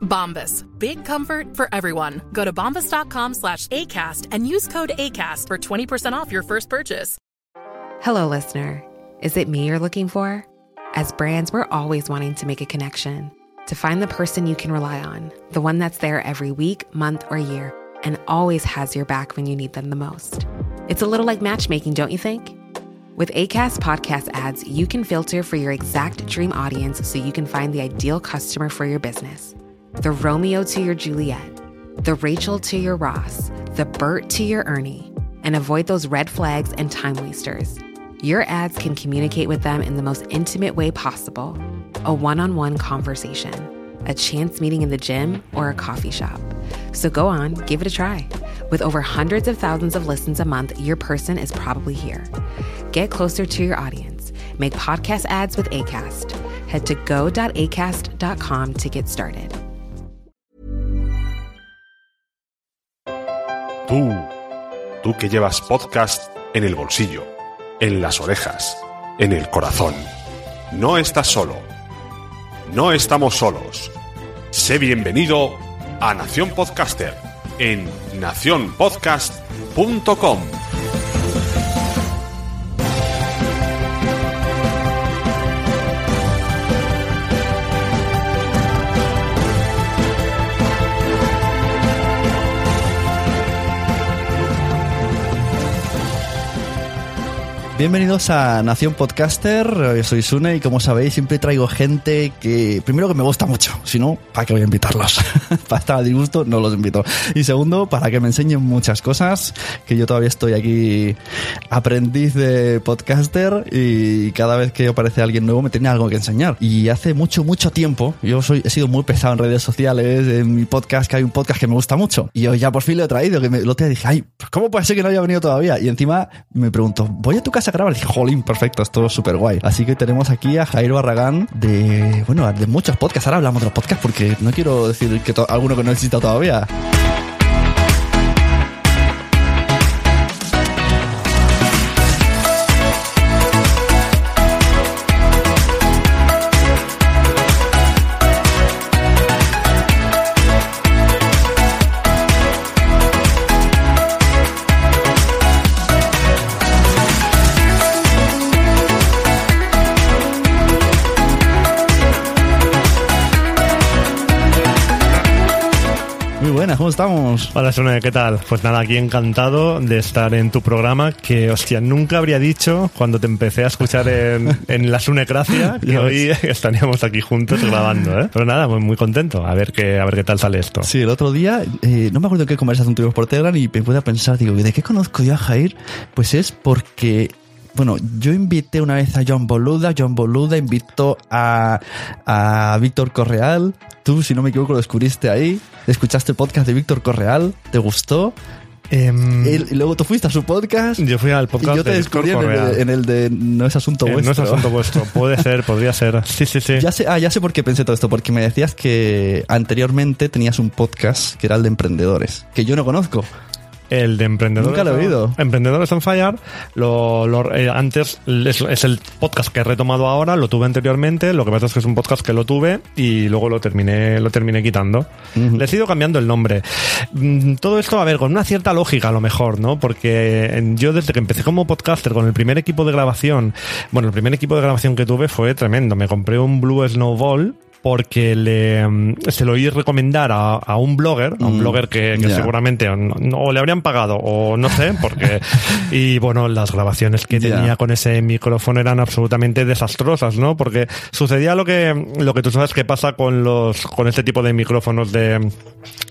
Bombas. Big comfort for everyone. Go to bombas.com slash ACAST and use code ACAST for 20% off your first purchase. Hello, listener. Is it me you're looking for? As brands, we're always wanting to make a connection, to find the person you can rely on, the one that's there every week, month, or year, and always has your back when you need them the most. It's a little like matchmaking, don't you think? With ACAST podcast ads, you can filter for your exact dream audience so you can find the ideal customer for your business. The Romeo to your Juliet, the Rachel to your Ross, the Bert to your Ernie, and avoid those red flags and time wasters. Your ads can communicate with them in the most intimate way possible a one on one conversation, a chance meeting in the gym, or a coffee shop. So go on, give it a try. With over hundreds of thousands of listens a month, your person is probably here. Get closer to your audience. Make podcast ads with ACAST. Head to go.acast.com to get started. Tú, tú que llevas podcast en el bolsillo, en las orejas, en el corazón. No estás solo. No estamos solos. Sé bienvenido a Nación Podcaster en nacionpodcast.com. Bienvenidos a Nación Podcaster, yo soy Sune y como sabéis siempre traigo gente que primero que me gusta mucho, si no, ¿para qué voy a invitarlos? para estar a disgusto no los invito. Y segundo, para que me enseñen muchas cosas, que yo todavía estoy aquí aprendiz de podcaster y cada vez que aparece alguien nuevo me tiene algo que enseñar. Y hace mucho, mucho tiempo, yo soy, he sido muy pesado en redes sociales, en mi podcast, que hay un podcast que me gusta mucho. Y hoy ya por fin lo he traído, que me, lo te dije, ay, ¿cómo puede ser que no haya venido todavía? Y encima me pregunto, ¿voy a tu casa a grabar? Y dije, jolín, perfecto, esto es súper guay. Así que tenemos aquí a Jairo Barragán de, bueno, de muchos podcasts. Ahora hablamos de los podcasts porque no quiero decir que alguno que no exista todavía. Buenas, ¿cómo estamos? Hola, Sune, ¿qué tal? Pues nada, aquí encantado de estar en tu programa que, hostia, nunca habría dicho cuando te empecé a escuchar en, en la Sunecracia que hoy estaríamos aquí juntos grabando, ¿eh? Pero nada, muy, muy contento. A ver qué, a ver qué tal sale esto. Sí, el otro día, eh, no me acuerdo en qué conversación tuvimos por Telegram y me pude a pensar, digo, ¿de qué conozco yo a Jair? Pues es porque, bueno, yo invité una vez a John Boluda, John Boluda invitó a, a Víctor Correal, tú, si no me equivoco, lo descubriste ahí, escuchaste el podcast de Víctor Correal, ¿te gustó? Em, Él- y luego tú fuiste a su podcast yo fui al y podcast yo te de descubrí en el, de, en el de No es asunto Eh, vuestro. No es asunto vuestro. Puede ser, podría ser. Sí, sí, sí. Ya sé, ah, ya sé por qué pensé todo esto, porque me decías que anteriormente tenías un podcast que era el de emprendedores, que yo no conozco. El de Emprendedores. Nunca lo he oído. Emprendedores on Fire. Lo, lo- eh, antes es, es el podcast que he retomado ahora. Lo tuve anteriormente. Lo que pasa es que es un podcast que lo tuve y luego lo terminé, lo terminé quitando. Le he ido cambiando el nombre. Mm, Todo esto, a ver, con una cierta lógica a lo mejor, ¿no? Porque eh, yo desde que empecé como podcaster con el primer equipo de grabación, bueno, el primer equipo de grabación que tuve fue tremendo. Me compré un Blue Snowball porque le, mm, se lo oí recomendar a, a un blogger, a un Mm, blogger que, seguramente o, no- o le habrían pagado o no sé, porque y bueno, las grabaciones que tenía con ese micrófono eran absolutamente desastrosas, ¿no? Porque sucedía lo que lo que tú sabes que pasa con los con este tipo de micrófonos de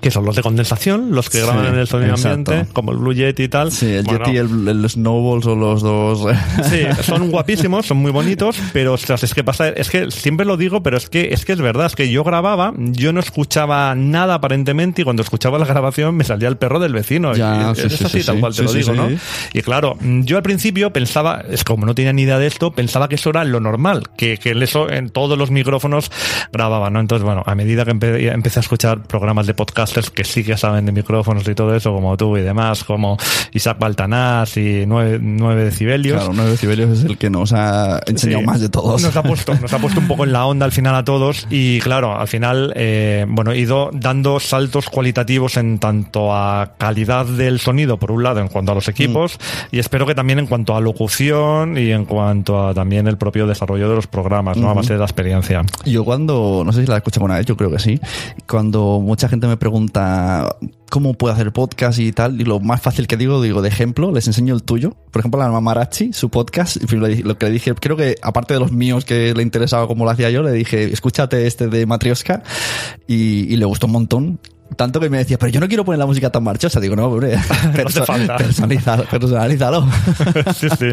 que son los de condensación, los que Sí, graban en el sonido exacto. ambiente, como el Blue Yeti y tal. Sí, el Bueno, Yeti y el, el Snowball son los dos. Sí, son guapísimos, son muy bonitos, pero ostras, es que pasa, es que siempre lo digo, pero es que es que es verdad, es que yo grababa, yo no escuchaba nada aparentemente y cuando escuchaba la grabación me salía el perro del vecino. Ya, y sí, es sí, así, sí, tal cual te lo digo. ¿no? Y claro, yo al principio pensaba, es como no tenía ni idea de esto, pensaba que eso era lo normal, que, que eso en todos los micrófonos grababan, ¿no? Entonces, bueno, a medida que empe- empecé a escuchar programas de podcasters que sí que saben de micrófonos y todo eso, como tú y demás, como Isaac Baltanás y 9, decibelios, Claro, 9 decibelios es el que nos ha enseñado más de todos. Nos ha puesto, nos ha puesto un poco en la onda al final a todos y claro, al final, eh, bueno, he ido dando saltos cualitativos en tanto a calidad del sonido, por un lado, en cuanto a los equipos y espero que también en cuanto a locución y en cuanto a también el propio desarrollo de los programas, ¿no? A base de la experiencia. Yo cuando, no sé si la he escuchado alguna vez, yo creo que sí, cuando mucha gente me pregunta cómo puedo hacer podcast y tal, y lo más fácil que digo, digo, de ejemplo, les enseño el tuyo. Por ejemplo, la Mamarachi, su podcast, lo que le dije, creo que aparte de los míos que le interesaba como lo hacía yo, le dije, escúchate este de Matrioska, y, y le gustó un montón. Tanto que me decía, pero yo no quiero poner la música tan marchosa. Digo, no, hombre, perso- falta. personalízalo. sí, sí.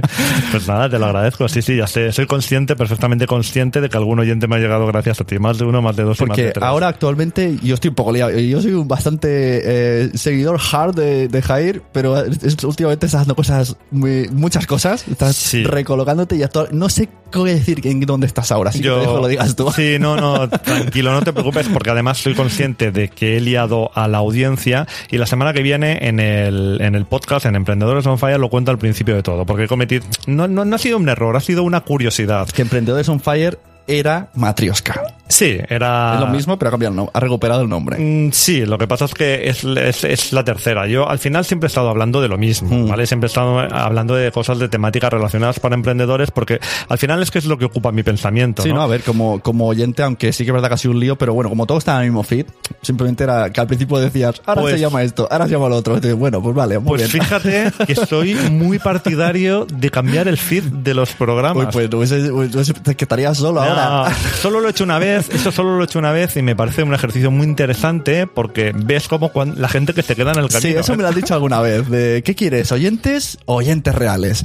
Pues nada, te lo agradezco. Sí, sí, ya sé. Soy consciente, perfectamente consciente de que algún oyente me ha llegado gracias a ti. Más de uno, más de dos y más de Porque tres. ahora actualmente yo estoy un poco liado. Yo soy un bastante eh, seguidor hard de, de Jair, pero es- últimamente estás haciendo cosas, muy- muchas cosas. Estás Sí. recolocándote y actua- no sé qué decir en dónde estás ahora. Así que te dejo que lo digas tú. Sí, no, no, tranquilo, no te preocupes, porque además soy consciente de que he liado a la audiencia y la semana que viene en el, en el podcast, en Emprendedores on Fire, lo cuento al principio de todo, porque he cometido. No, no, no ha sido un error, ha sido una curiosidad. Que Emprendedores on Fire era Matrioska. Sí, era. Es lo mismo, pero ha cambiado el nombre. Ha recuperado el nombre. Mm, Sí, lo que pasa es que es, es, es la tercera. Yo al final siempre he estado hablando de lo mismo, Mm. ¿vale? Siempre he estado hablando de cosas de temáticas relacionadas para emprendedores porque al final es que es lo que ocupa mi pensamiento. Sí, ¿no? no, a ver, como, como oyente, aunque sí que es verdad que ha sido un lío, pero bueno, como todo está en el mismo feed, simplemente era que al principio decías, ahora Pues- se llama esto, ahora se llama lo otro. Bueno, pues vale, muy Pues bien. fíjate que soy muy partidario de cambiar el feed de los programas. Uy, pues no te estarías solo No, ahora. solo lo he hecho una vez, eso solo lo he hecho una vez y me parece un ejercicio muy interesante porque ves como la gente que se queda en el camino. Sí, eso me lo has dicho alguna vez. De, ¿Qué quieres? ¿Oyentes o oyentes reales?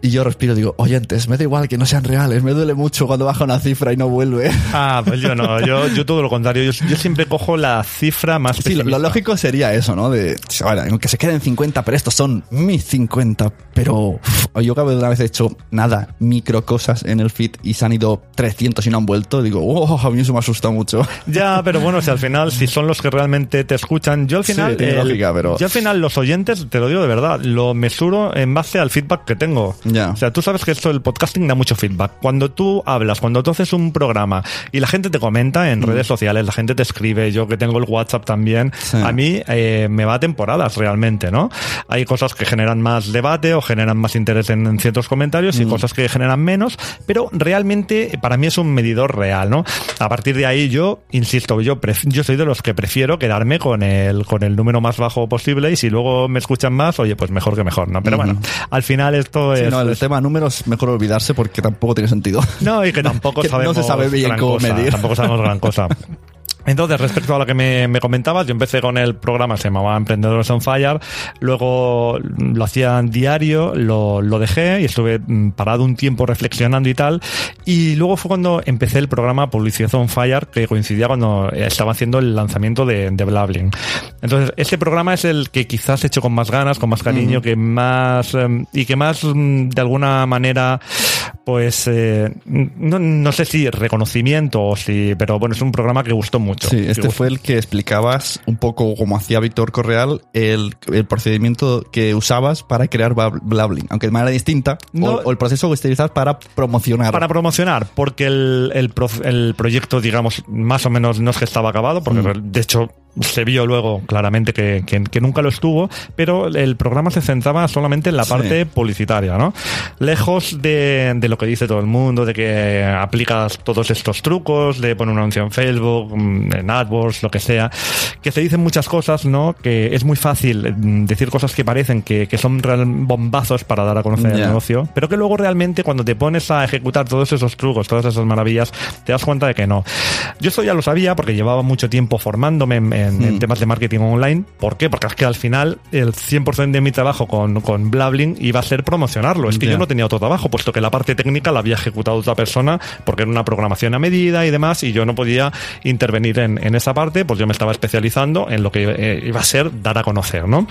Y yo respiro, digo, oyentes, me da igual que no sean reales. Me duele mucho cuando baja una cifra y no vuelve. Ah, pues yo no, yo, yo todo lo contrario. Yo, yo siempre cojo la cifra más Sí, lo, lógico sería eso, ¿no? De, bueno, aunque se queden 50, pero estos son mis 50. Pero yo cada vez una vez he hecho nada, micro cosas en el feed y se han ido 300 y no han vuelto. Digo, oh, a mí eso me asusta mucho. Ya, pero bueno, si al final, si son los que realmente te escuchan, yo al Sí, final, tiene el- lógica, pero- yo al final los oyentes, te lo digo de verdad, lo mesuro en base al feedback que tengo. Ya. O sea, tú sabes que esto del podcasting da mucho feedback. Cuando tú hablas, cuando tú haces un programa y la gente te comenta en redes sociales, la gente te escribe, yo que tengo el WhatsApp también, Mm. Sí. a mí eh, me va a temporadas realmente, ¿no? Hay cosas que generan más debate o generan más interés en, en ciertos comentarios Mm. y cosas que generan menos, pero realmente para mí es un medidor real, ¿no? A partir de ahí yo, insisto, yo, pref- yo soy de los que prefiero quedarme con el, con el número más bajo posible y si luego me escuchan más, oye, pues mejor que mejor, ¿no? Pero bueno, al final esto Sí, es... no, el es- tema números mejor olvidarse porque tampoco tiene sentido. no, y que tampoco Que no sabemos se sabe bien cómo cosa, medir. Tampoco sabemos gran cosa. Entonces, respecto a lo que me, me comentabas, yo empecé con el programa, se llamaba Emprendedores on Fire, luego lo hacía diario, lo, lo dejé y estuve mm, parado un tiempo reflexionando y tal, y luego fue cuando empecé el programa Publicidad on Fire, que coincidía cuando estaba haciendo el lanzamiento de, de Blabbling. Entonces, este programa es el que quizás he hecho con más ganas, con más cariño, que más, em, y que más, mm, de alguna manera, pues, eh, no, no sé si reconocimiento o si, pero bueno, es un programa que gustó mucho. Sí, este fue el que explicabas un poco como hacía Víctor Correal el, el procedimiento que usabas para crear Blabbling, aunque de manera distinta, No. o, o el proceso que utilizas para promocionar. Para promocionar, porque el, el proyecto, digamos, más o menos no es que estaba acabado, porque Mm. de hecho se vio luego claramente que, que- que nunca lo estuvo, pero el programa se centraba solamente en la Sí. parte publicitaria, ¿no? Lejos de, de lo que dice todo el mundo, de que aplicas todos estos trucos, de poner un anuncio en Facebook, mm, en AdWords, lo que sea, que se dicen muchas cosas, ¿no? Que es muy fácil mm, decir cosas que parecen que, que son bombazos para dar a conocer el negocio, pero que luego realmente cuando te pones a ejecutar todos esos trucos, todas esas maravillas, te das cuenta de que no. Yo esto ya lo sabía porque llevaba mucho tiempo formándome en, en- en temas de marketing online. ¿Por qué? Porque es que al final el 100% de mi trabajo con, con Blabling iba a ser promocionarlo. Es que yo no tenía otro trabajo, puesto que la parte técnica la había ejecutado otra persona porque era una programación a medida y demás y yo no podía intervenir en, en esa parte, pues yo me estaba especializando en lo que eh, iba a ser dar a conocer, ¿no?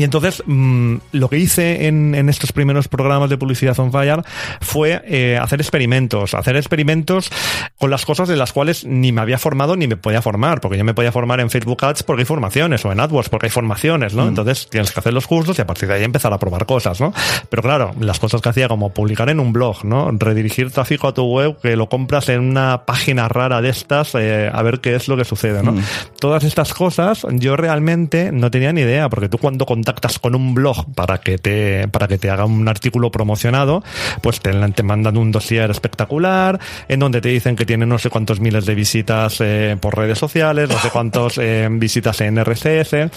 Y entonces, mm, lo que hice en, en estos primeros programas de publicidad on fire fue eh, hacer experimentos, hacer experimentos con las cosas de las cuales ni me había formado ni me podía formar, porque yo me podía formar en Facebook Ads porque hay formaciones o en AdWords porque hay formaciones, ¿no? Entonces tienes que hacer los cursos y a partir de ahí empezar a probar cosas, ¿no? Pero claro, las cosas que hacía como publicar en un blog, ¿no? Redirigir tráfico a tu web, que lo compras en una página rara de estas, eh, a ver qué es lo que sucede, ¿no? Todas estas cosas yo realmente no tenía ni idea, porque tú cuando contactas con un blog para que te, para que te haga un artículo promocionado, pues te, te mandan un dossier espectacular, en donde te dicen que tiene no sé cuántos miles de visitas eh, por redes sociales, no sé cuántos eh, visitas en RSS,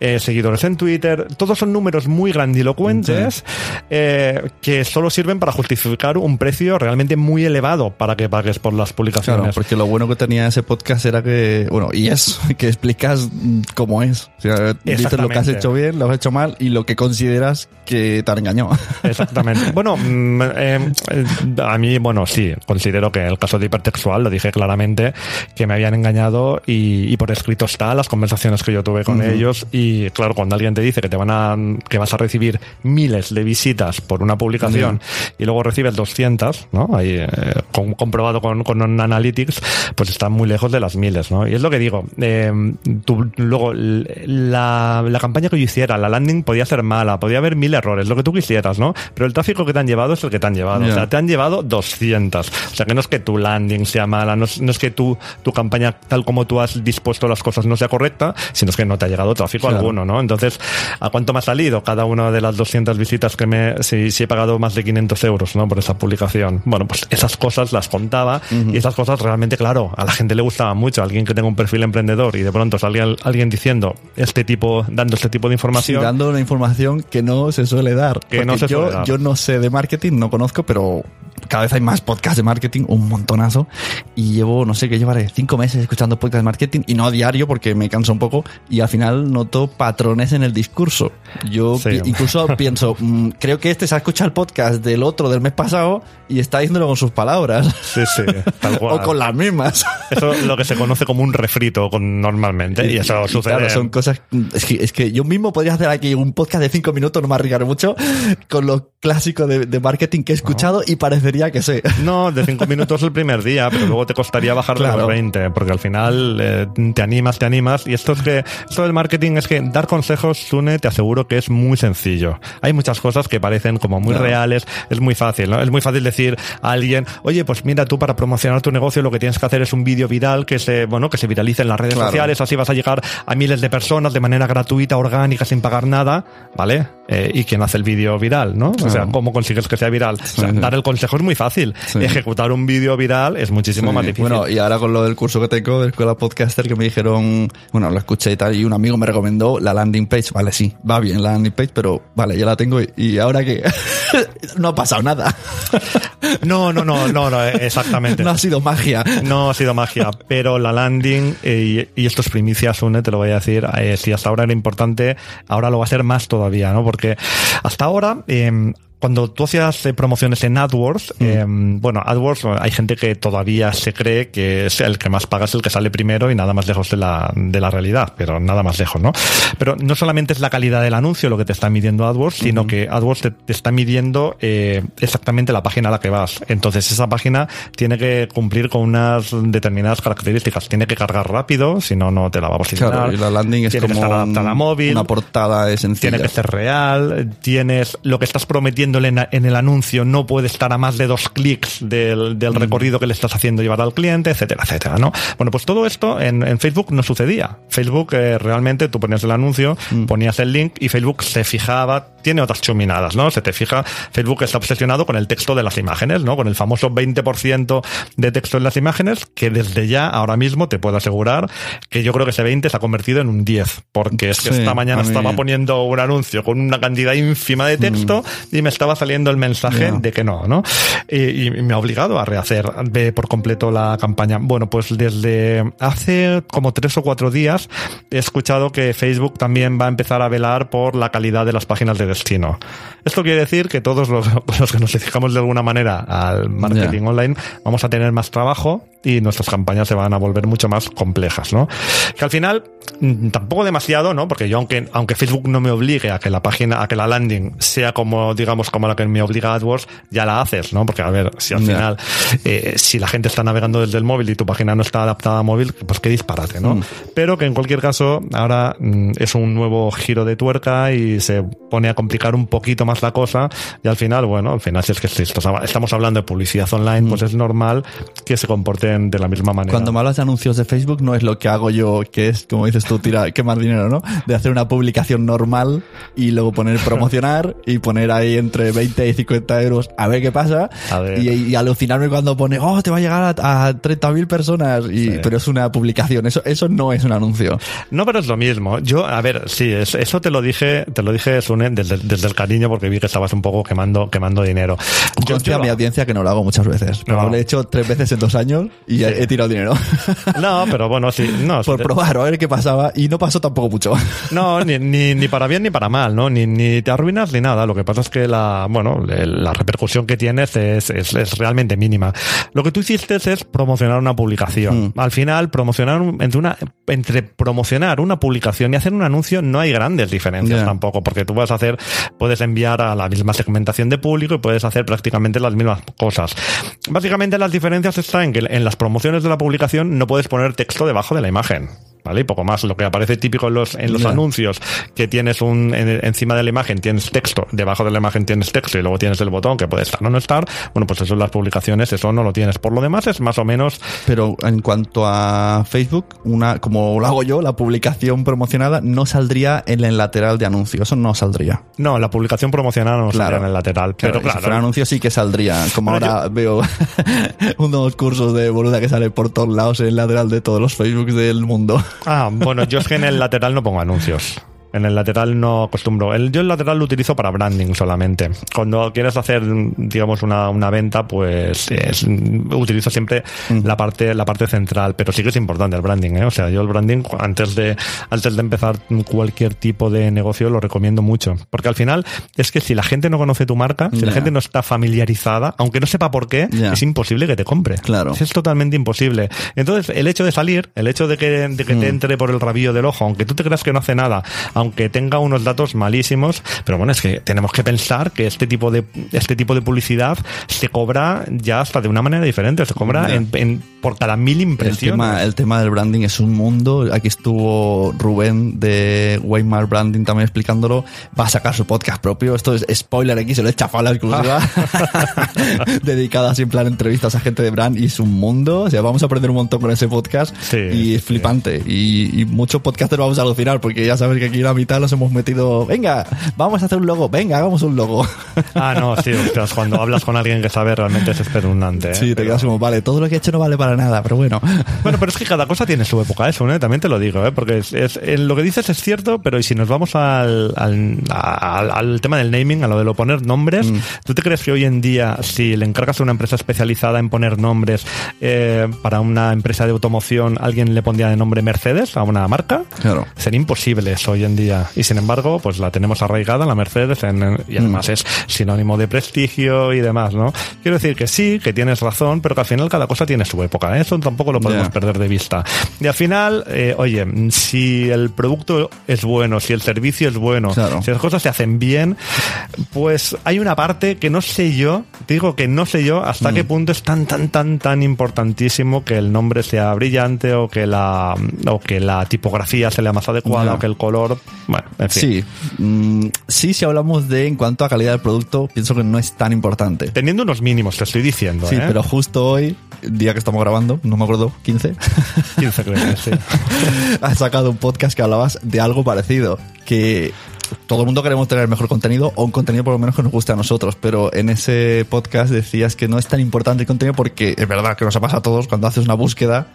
eh, seguidores en Twitter, todos son números muy grandilocuentes eh, que solo sirven para justificar un precio realmente muy elevado para que pagues por las publicaciones. Claro, porque lo bueno que tenía ese podcast era que, bueno, y es que explicas cómo es. O sea, dices lo que has hecho bien, lo has hecho mal y lo que consideras que te han engañado. Exactamente. Bueno, mm, eh, a mí, bueno, sí, considero que el caso de hipertextual lo dije claramente que me habían engañado y, y por escrito está las conversaciones que yo tuve con ellos y claro, cuando alguien te dice que te van a que vas a recibir miles de visitas por una publicación y luego recibes 200, ¿no? Ahí eh, com- comprobado con, con analytics, pues está muy lejos de las miles, ¿no? Y es lo que digo. eh, tú- luego la, la campaña que yo hiciera, la landing podía ser mala, podía haber mil errores, lo que tú quisieras, ¿no? Pero el tráfico que te han llevado es el que te han llevado. Ya. O sea, te han llevado 200. O sea, que no es que tu landing sea mala, no es, no es que tu, tu campaña, tal como tú has dispuesto las cosas, no sea correcta, sino es que no te ha llegado tráfico Claro. alguno, ¿no? Entonces, ¿a cuánto me ha salido cada una de las 200 visitas que me, si, si he pagado más de 500 euros, ¿no? Por esa publicación. Bueno, pues esas cosas las contaba y esas cosas realmente, claro, a la gente le gustaba mucho. Alguien que tenga un perfil emprendedor y de pronto salga al- alguien diciendo este tipo, dando este tipo de Sí, información. dando una información que no se suele dar. Que Porque no se yo, suele dar. yo no sé de marketing, no conozco, pero cada vez hay más podcasts de marketing, un montonazo. Y llevo, no sé qué llevaré, cinco meses escuchando podcasts de marketing y no a diario porque me cansa un poco. Y al final noto patrones en el discurso. Yo Sí. pi- incluso pienso, mm, creo que este se ha escuchado el podcast del otro del mes pasado y está diciéndolo con sus palabras. Sí, sí, tal cual. o con las mismas. Eso es lo que se conoce como un refrito con, normalmente. Y eso Y sucede. Claro, son cosas. Es que, es que yo mismo podría hacer aquí un podcast de cinco minutos, no me arriesgaré mucho, con lo clásico de, de marketing que he escuchado y parecería que sé. No, de cinco minutos el primer día, pero luego te costaría bajar Claro. los 20, porque al final eh, te animas, te animas. Y esto es que, esto del marketing es que dar consejos, Sune, te aseguro que es muy sencillo. Hay muchas cosas que parecen como muy Claro. reales, es muy fácil, ¿no? Es muy fácil decir a alguien, oye, pues mira, tú para promocionar tu negocio lo que tienes que hacer es un vídeo viral que se, bueno, que se viralice en las redes Claro. sociales, así vas a llegar a miles de personas de manera gratuita, orgánica, sin pagar nada, ¿vale? Eh, y quién hace el vídeo viral, ¿no? O sea. ¿cómo consigues que sea viral? O sea, Sí, sí. dar el consejo es muy fácil. Sí. Ejecutar un vídeo viral es muchísimo Sí. más difícil. Bueno, y ahora con lo del curso que tengo de Escuela Podcaster que me dijeron, bueno, lo escuché y tal, y un amigo me recomendó la landing page. Vale, sí, va bien la landing page, pero vale, ya la tengo y, y ahora que no ha pasado nada. No, no, no, no, no, exactamente. no ha sido magia. No ha sido magia, pero la landing, eh, y, y esto es primicia, Sune, te lo voy a decir, eh, si hasta ahora era importante, ahora lo va a ser más todavía, ¿no? Porque hasta ahora, eh, cuando tú hacías eh, promociones en AdWords, eh, bueno, AdWords, hay gente que todavía se cree que es el que más paga es el que sale primero y nada más lejos de la, de la realidad, pero nada más lejos, ¿no? Pero no solamente es la calidad del anuncio lo que te está midiendo AdWords, sino que AdWords te, te está midiendo eh, exactamente la página a la que vas. Entonces esa página tiene que cumplir con unas determinadas características. Tiene que cargar rápido, si no, no te la va a posicionar. Claro, y la landing es tiene como que estar adaptada a móvil. una portada sencilla. Tiene que ser real, tienes lo que estás prometiendo poniéndole en, el anuncio no puede estar a más de dos clics del, del recorrido que le estás haciendo llevar al cliente, etcétera, etcétera, ¿no? Bueno, pues todo esto en, en Facebook no sucedía. Facebook eh, realmente tú ponías el anuncio, ponías el link y Facebook se fijaba, tiene otras chuminadas, ¿no? Se te fija, Facebook está obsesionado con el texto de las imágenes, ¿no? Con el famoso 20% de texto en las imágenes, que desde ya, ahora mismo, te puedo asegurar que yo creo que ese 20 se ha convertido en un 10, porque es que Sí, esta mañana estaba poniendo un anuncio con una cantidad ínfima de texto y me estaba saliendo el mensaje de que no, ¿no? Y, y me ha obligado a rehacer de por completo la campaña. Bueno, pues desde hace como tres o cuatro días he escuchado que Facebook también va a empezar a velar por la calidad de las páginas de destino. Esto quiere decir que todos los, los que nos dedicamos de alguna manera al marketing online vamos a tener más trabajo y nuestras campañas se van a volver mucho más complejas, ¿no? Que al final mm, tampoco demasiado, ¿no? Porque yo aunque aunque Facebook no me obligue a que la página, a que la landing sea como digamos como la que me obliga AdWords, ya la haces, ¿no? Porque a ver, si al Ya. final eh, si la gente está navegando desde el móvil y tu página no está adaptada a móvil, pues qué disparate, ¿no? Mm. Pero que en cualquier caso ahora mm, es un nuevo giro de tuerca y se pone a complicar un poquito más la cosa y al final, bueno, al final si es que si estamos hablando de publicidad online, pues es normal que se de la misma manera. Cuando me hablas de anuncios de Facebook, no es lo que hago yo, que es, como dices tú, tira, quemar dinero, ¿no? De hacer una publicación normal y luego poner promocionar y poner ahí entre 20 y 50 euros a ver qué pasa. A ver. Y, y alucinarme cuando pone, oh, te va a llegar a, a 30.000 personas. Y, Sí. Pero es una publicación, eso, eso no es un anuncio. No, pero es lo mismo. Yo, a ver, sí, es- eso te lo dije, te lo dije, Sune, desde, desde el cariño, porque vi que estabas un poco quemando, quemando dinero. Yo, Conste a yo mi audiencia que no lo hago muchas veces. Pero No. lo he hecho tres veces en dos años y he, he tirado dinero. no, pero bueno, sí, no. Por probar, a ver qué pasaba. Y no pasó tampoco mucho. No, ni, ni, ni para bien ni para mal, ¿no? Ni, ni te arruinas ni nada. Lo que pasa es que la, bueno, la repercusión que tienes es, es, es realmente mínima. Lo que tú hiciste es promocionar una publicación. Al final, promocionar entre una, entre promocionar una publicación y hacer un anuncio no hay grandes diferencias tampoco, porque tú vas a hacer, puedes enviar a la misma segmentación de público y puedes hacer prácticamente las mismas cosas. Básicamente las diferencias están en que en las promociones de la publicación no puedes poner texto debajo de la imagen. ¿Vale? Y poco más. Lo que aparece típico en los, en los anuncios, que tienes un, en- encima de la imagen tienes texto, debajo de la imagen tienes texto y luego tienes el botón que puede estar o no estar. Bueno, pues eso en las publicaciones, eso no lo tienes. Por lo demás es más o menos, Pero en cuanto a Facebook, una, como lo hago yo, la publicación promocionada no saldría en el lateral de anuncio. Eso no saldría. no, la publicación promocionada no Claro. saldría en el lateral. Pero Claro, claro, si fuera anuncio sí que saldría. Como Pero ahora veo unos cursos de boluda que salen por todos lados en el lateral de todos los Facebooks del mundo. Ah, bueno, yo es que en el lateral no pongo anuncios. En el lateral no acostumbro. El, yo el lateral lo utilizo para branding solamente. Cuando quieres hacer, digamos, una, una venta, pues es- utilizo siempre la parte la parte central. Pero sí que es importante el branding, ¿eh? O sea, yo el branding antes de antes de empezar cualquier tipo de negocio lo recomiendo mucho, porque al final es que si la gente no conoce tu marca, si la gente no está familiarizada, aunque no sepa por qué, es imposible que te compre. Claro. Es totalmente imposible. Entonces, el hecho de salir, el hecho de que, de que te entre por el rabillo del ojo, aunque tú te creas que no hace nada, aunque tenga unos datos malísimos, pero bueno, es que tenemos que pensar que este tipo de, este tipo de publicidad se cobra ya hasta de una manera diferente, se cobra en, en- por cada mil El impresiones. tema, el tema del branding es un mundo. Aquí estuvo Rubén de Weimar Branding también explicándolo. Va a sacar su podcast propio. Esto es spoiler aquí, se lo he chafado la exclusiva. Dedicada en plan entrevistas a gente de brand y es un mundo. O sea, vamos a aprender un montón con ese podcast. Sí, y es sí. flipante. Y, y muchos podcasters vamos a alucinar porque ya sabes que aquí la mitad los hemos metido. Venga, vamos a hacer un logo. Venga, hagamos un logo. Ah, no, sí, ostras, cuando hablas con alguien que sabe realmente es espeluznante. ¿eh? Sí, te Pero- quedas como, vale, todo lo que he hecho no vale para nada, pero bueno. Bueno, pero es que cada cosa tiene su época, eso, ¿eh? También te lo digo, ¿eh? Porque es, es- en lo que dices es cierto, pero y si nos vamos al, al, al- al tema del naming, a lo de lo poner nombres, Mm. ¿tú te crees que hoy en día, si le encargas a una empresa especializada en poner nombres eh, para una empresa de automoción, alguien le pondría de nombre Mercedes a una marca? Claro. Sería imposible eso hoy en día. Y sin embargo, pues la tenemos arraigada, la Mercedes, en- en- y además es sinónimo de prestigio y demás, ¿no? Quiero decir que sí, que tienes razón, pero que al final cada cosa tiene su época. ¿eh? Eso tampoco lo podemos perder de vista. Y al final, eh, oye, si el producto es bueno, si el servicio es bueno, Claro. si las cosas se hacen bien, pues hay una parte que no sé yo, digo que no sé yo hasta Mm. qué punto es tan, tan, tan, tan importantísimo que el nombre sea brillante o que la, o que la tipografía sea la más adecuada o que el color Bueno, en fin. Sí, mm, sí, si hablamos de en cuanto a calidad del producto, pienso que no es tan importante. Teniendo unos mínimos, te estoy diciendo. Sí, ¿eh? pero justo hoy, día que estamos grabando, no me acuerdo, 15, 15 creo que sí. has sacado un podcast que hablabas de algo parecido, que todo el mundo queremos tener mejor contenido o un contenido por lo menos que nos guste a nosotros, pero en ese podcast decías que no es tan importante el contenido porque es verdad que nos ha pasado a todos cuando haces una búsqueda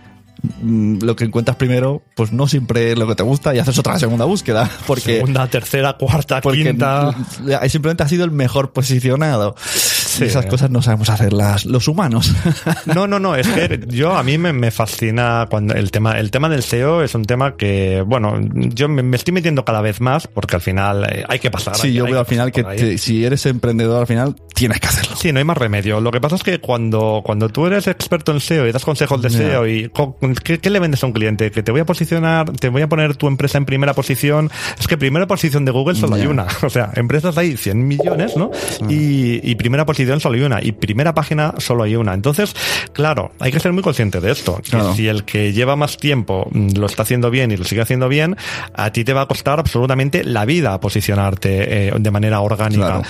lo que encuentras primero, pues no siempre es lo que te gusta y haces otra segunda búsqueda. Porque, Segunda, tercera, cuarta, porque quinta. simplemente ha sido el mejor posicionado. Esas cosas no sabemos hacerlas los humanos. No, no, no, es que yo a mí me, me fascina cuando el tema, el tema del SEO es un tema que, bueno, yo me, me estoy metiendo cada vez más porque al final eh, hay que pasar. sí, hay- yo hay veo al final que te- si eres emprendedor al final tienes que hacerlo. Sí, no hay más remedio. Lo que pasa es que cuando, cuando tú eres experto en SEO y das consejos de. SEO y ¿qué, qué le vendes a un cliente? Que te voy a posicionar, te voy a poner tu empresa en primera posición. Es que primera posición de Google solo hay Ya. una. O sea, empresas hay 100 millones, ¿no? Y, y primera posición solo hay una. Y primera página solo hay una. Entonces, claro, hay que ser muy consciente de esto. Que Claro. si el que lleva más tiempo mm, lo está haciendo bien y lo sigue haciendo bien, a ti te va a costar absolutamente la vida posicionarte eh, de manera orgánica. Claro.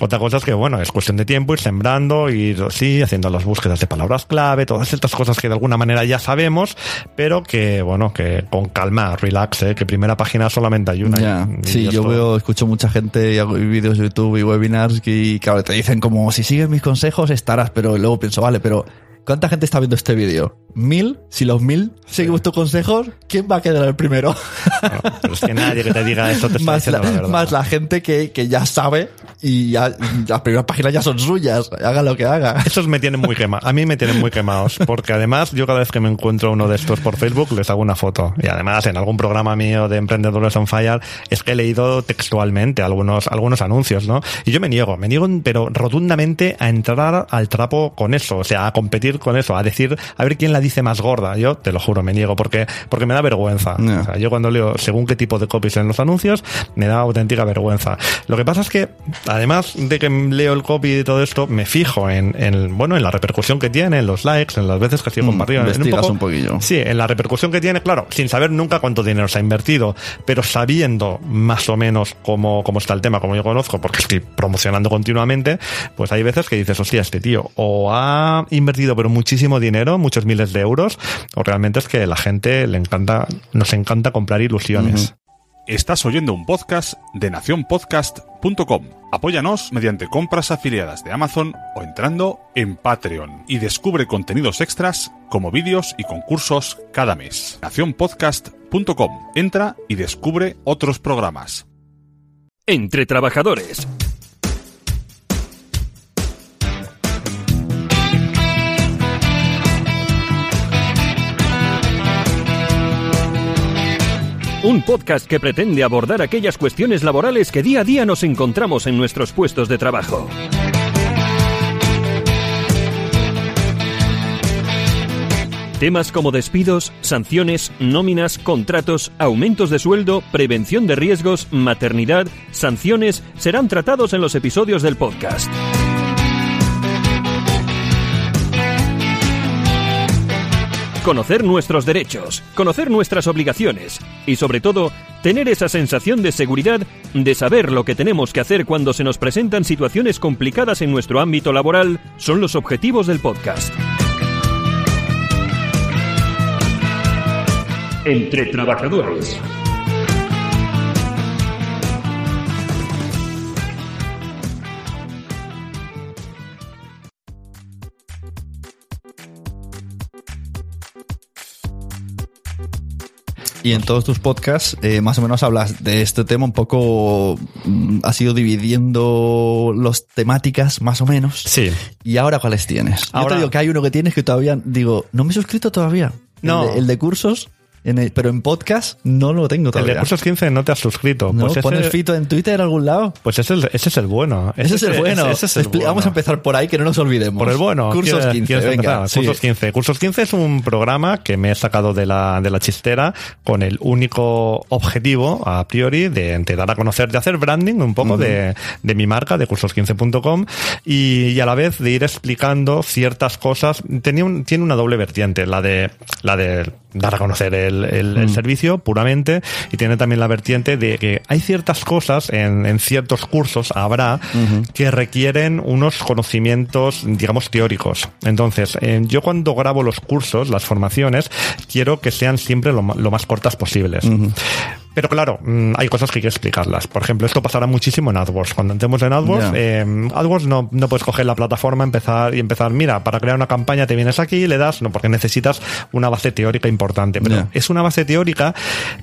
Otra cosa es que, bueno, es cuestión de tiempo ir sembrando, ir, sí, haciendo las búsquedas de palabras clave, todas estas cosas que de alguna manera ya sabemos, pero que, bueno, que con calma, relax, ¿eh? que primera página solamente hay una. Ya, Y- y sí, yo esto- veo, escucho mucha gente y hago vídeos de YouTube y webinars que, claro, te dicen como, si sigues mis consejos estarás, pero luego pienso, vale, pero ¿cuánta gente está viendo este vídeo? ¿Mil? Si los mil seguimos tus consejos, ¿quién va a quedar el primero? Bueno, pero es que nadie que te diga eso te está más, la, la verdad. más la gente que, que ya sabe y ya, las primeras páginas ya son suyas, haga lo que haga. Esos me tienen muy quemados. A mí me tienen muy quemados. Porque además, yo cada vez que me encuentro uno de estos por Facebook, les hago una foto. Y además, en algún programa mío de Emprendedores on Fire, es que he leído textualmente algunos, algunos anuncios, ¿no? Y yo me niego, me niego, pero rotundamente a entrar al trapo con eso. O sea, a competir con eso, a decir, a ver quién la dice más gorda. Yo, te lo juro, me niego porque, porque me da vergüenza. O sea, yo cuando leo según qué tipo de copies en los anuncios, me da auténtica vergüenza. Lo que pasa es que, además de que leo el copy y todo esto, me fijo en, en, bueno, en la repercusión que tiene, en los likes, en las veces que ha sido Mm, compartido. en investigas poco- un poquillo. Sí, en la repercusión que tiene, claro, sin saber nunca cuánto dinero se ha invertido, pero sabiendo más o menos cómo, cómo está el tema, como yo conozco, porque estoy promocionando continuamente, pues hay veces que dices, hostia, este tío o ha invertido pero muchísimo dinero, muchos miles de euros, o realmente es que la gente le encanta, nos encanta comprar ilusiones. Estás oyendo un podcast de nacionpodcast.com. Apóyanos mediante compras afiliadas de Amazon o entrando en Patreon y descubre contenidos extras como vídeos y concursos cada mes. nacionpodcast.com. Entra y descubre otros programas. Entre trabajadores. Un podcast que pretende abordar aquellas cuestiones laborales que día a día nos encontramos en nuestros puestos de trabajo. Temas como despidos, sanciones, nóminas, contratos, aumentos de sueldo, prevención de riesgos, maternidad, sanciones serán tratados en los episodios del podcast. Conocer nuestros derechos, conocer nuestras obligaciones y sobre todo tener esa sensación de seguridad de saber lo que tenemos que hacer cuando se nos presentan situaciones complicadas en nuestro ámbito laboral son los objetivos del podcast. Entre trabajadores. Y en todos tus podcasts, eh, más o menos hablas de este tema un poco, mm, has ido dividiendo las temáticas, más o menos. Sí. ¿Y ahora cuáles tienes? Yo Ahora- te digo que hay uno que tienes que todavía, digo, no me he suscrito todavía. No. El de, el de cursos, en el- pero en podcast no lo tengo El todavía. de cursos 15 no te has suscrito. ¿No? Pues ¿Pones ese, fito en Twitter en algún lado? pues ese, es- ese es el bueno. Ese, es el bueno. Es el Vamos a empezar por ahí, que no nos olvidemos. Por el bueno. Cursos ¿Quieres- 15, quieres venga. empezar? sí. Cursos 15. Cursos 15 es un programa que me he sacado de la, de la chistera con el único objetivo, a priori, de, de dar a conocer, de hacer branding un poco de, de mi marca, de cursos15.com, y, y a la vez de ir explicando ciertas cosas. Tenía un- tiene una doble vertiente, la de, la de dar a conocer el, el- el Mm. servicio puramente y tiene también la vertiente de que hay ciertas cosas en, en ciertos cursos, habrá, que requieren unos conocimientos, digamos, teóricos. Entonces, eh, yo cuando grabo los cursos, las formaciones, quiero que sean siempre lo, lo más cortas posibles. Pero claro, mm, hay cosas que hay que explicarlas. Por ejemplo, esto pasará muchísimo en AdWords. Cuando entremos en AdWords, eh, AdWords no, no puedes coger la plataforma, empezar y empezar, mira, para crear una campaña te vienes aquí y le das, no, porque necesitas una base teórica importante. Pero es una base teórica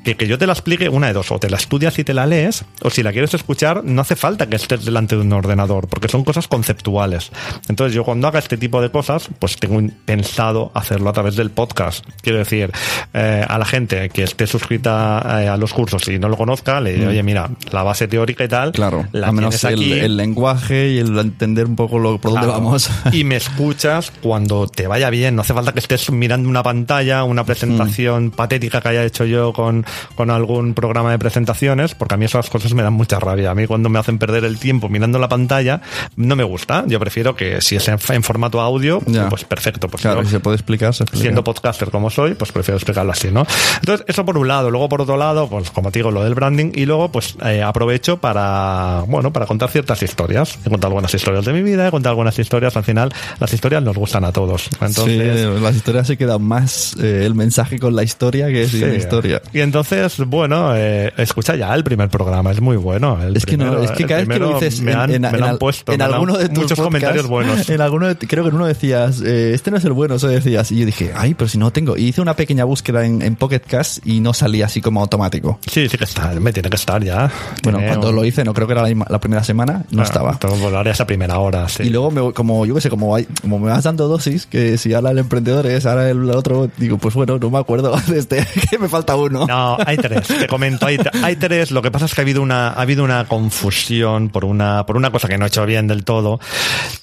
que, que yo te la explique una de dos, o te la estudias y te la lees, o si la quieres escuchar, no hace falta que estés delante de un ordenador, porque son cosas conceptuales. Entonces yo cuando haga este tipo de cosas, pues tengo pensado hacerlo a través del podcast. Quiero decir, eh, a la gente que esté suscrita eh, a los cursos y no lo conozca, le diré, oye, mira, la base teórica y tal, Mm. Claro, la al menos el, aquí. el lenguaje y el entender un poco lo, por dónde vamos. Y me escuchas cuando te vaya bien. No hace falta que estés mirando una pantalla, una presentación Mm. patética que haya hecho yo con, con algún programa de presentaciones, porque a mí esas cosas me dan mucha rabia. A mí cuando me hacen perder el tiempo mirando la pantalla, no me gusta. Yo prefiero que si es en, en formato audio, Ya. pues perfecto. Pues claro, si se puede explicar, se explica. siendo podcaster como soy, pues prefiero explicarlo así, ¿no? Entonces, eso por un lado. Luego, por otro lado, pues como te digo, lo del branding. Y luego, pues eh, aprovecho para, bueno, para contar ciertas historias. He contado algunas historias de mi vida, he contado algunas historias. Al final, las historias nos gustan a todos. Entonces, sí, las historias se quedan más eh, el mensaje con la historia que sin sí. historia. Y entonces, bueno, eh, escucha ya el primer programa, es muy bueno. El Es que no, es que cada vez que lo dices me han, en- me lo han puesto. en me lo han- alguno de tus muchos podcasts, comentarios buenos. En alguno de- creo que en uno decías, eh, este no es el bueno, eso decías. Y yo dije, ay, pero si no tengo. Y hice una pequeña búsqueda en, en Pocket Cast y no salía así como automático. Sí, sí que está, me tiene que estar ya. Bueno, Tiene cuando un- lo hice, no creo que era la, la primera semana, no estaba. Tengo que volar esa primera hora, sí. Y luego, me, como yo qué sé, como, hay- como me vas dando dosis, que si ahora el emprendedor es, ahora el otro, digo, pues bueno, no me acuerdo de este, que me falta uno. No, hay tres, te comento, hay, hay tres. Lo que pasa es que ha habido una, ha habido una confusión por una, por una cosa que no he hecho bien del todo,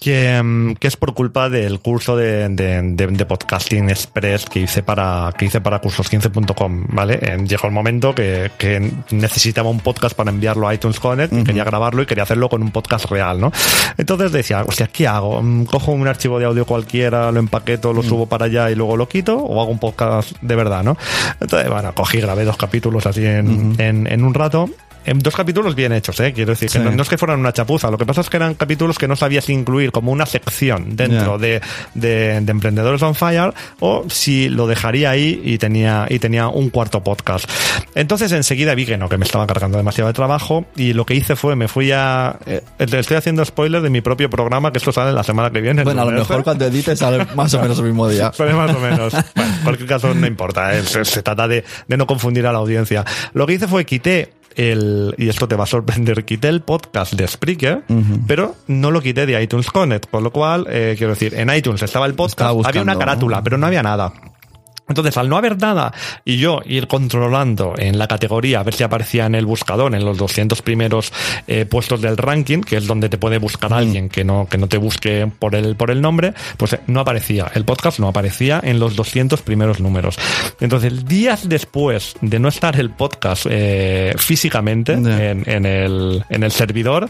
que, mm, que es por culpa del curso de, de, de- de podcasting express que hice para, que hice para cursos15.com, ¿vale? Eh, Llegó el momento que, que necesitaba un podcast para enviarlo a iTunes Connect, y quería grabarlo y quería hacerlo con un podcast real, ¿no? Entonces decía, hostia, ¿qué hago? Mm, ¿Cojo un archivo de audio cualquiera, lo empaqueto, lo subo para allá y luego lo quito? ¿O hago un podcast de verdad, no? Entonces, bueno, cogí, grabé dos capítulos así en, en, en un rato. En dos capítulos bien hechos, ¿eh? Quiero decir, que Sí. no, no es que fueran una chapuza, lo que pasa es que eran capítulos que no sabías incluir como una sección dentro de, de, de Emprendedores on Fire o si lo dejaría ahí y tenía, y tenía un cuarto podcast. Entonces enseguida vi que no, que me estaba cargando demasiado de trabajo y lo que hice fue, me fui a... eh, estoy haciendo spoiler de mi propio programa, que esto sale la semana que viene. Bueno, a lo mejor cuando edites sale más o menos el mismo día. Sale más o menos. Bueno, en cualquier caso no importa, ¿eh? se, se trata de, de no confundir a la audiencia. Lo que hice fue quité el, y esto te va a sorprender, quité el podcast de Spreaker, pero no lo quité de iTunes Connect, con lo cual, eh, quiero decir, en iTunes estaba el podcast, Estaba buscando, había una carátula, ¿no? pero no había nada. Entonces, al no haber nada y yo ir controlando en la categoría, a ver si aparecía en el buscador, en los 200 primeros eh, puestos del ranking, que es donde te puede buscar alguien que no, que no te busque por el, por el nombre, pues eh, no aparecía. El podcast no aparecía en los 200 primeros números. Entonces, días después de no estar el podcast eh, físicamente en, en el, en el servidor,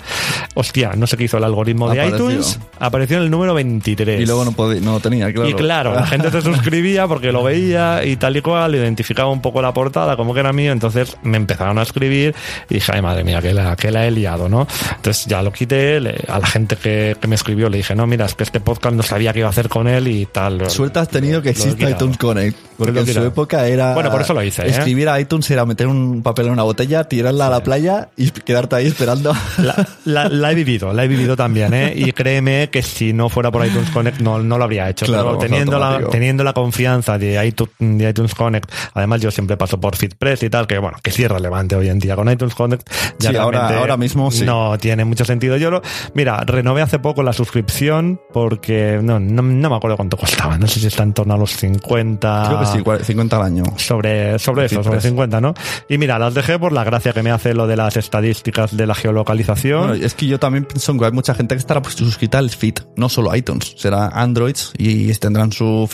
hostia, no sé qué hizo el algoritmo de Apareció. iTunes, apareció en el número 23. Y luego no, podía, no tenía, claro. Y claro, la gente se suscribía porque lo veía y tal y cual, identificaba un poco la portada como que era mío, entonces me empezaron a escribir y dije, ay madre mía, que la, que la he liado, ¿no? Entonces ya lo quité, le- a la gente que, que me escribió le dije, no, mira, es que este podcast no sabía qué iba a hacer con él y tal. Suerte has tenido que Lo he exista iTunes Connect. Porque en su época era. Bueno, por eso lo hice, ¿eh? Escribir a iTunes era meter un papel en una botella, tirarla a la playa y quedarte ahí esperando. La, la- la he vivido, la he vivido también, ¿eh? Y créeme que si no fuera por iTunes Connect no, no lo habría hecho. Claro, Pero teniendo la, teniendo la confianza de iTunes, de iTunes Connect, además yo siempre paso por FitPress y tal, que bueno, que sí es relevante hoy en día con iTunes Connect. Ya Sí, ahora- ahora mismo sí. No tiene mucho sentido. Yo lo, mira, renové hace poco la suscripción porque no, no, no me acuerdo cuánto costaba. No sé si está en torno a los 50. Creo que sí, cua- 50 al año. Sobre, sobre eso, sobre FitPress. 50, ¿no? Y mira, las dejé por la gracia que me hace lo de las estadísticas de la geolocalización. Es que yo también pienso que hay mucha gente que estará pues, suscrita al feed, no solo iTunes, será Androids y tendrán su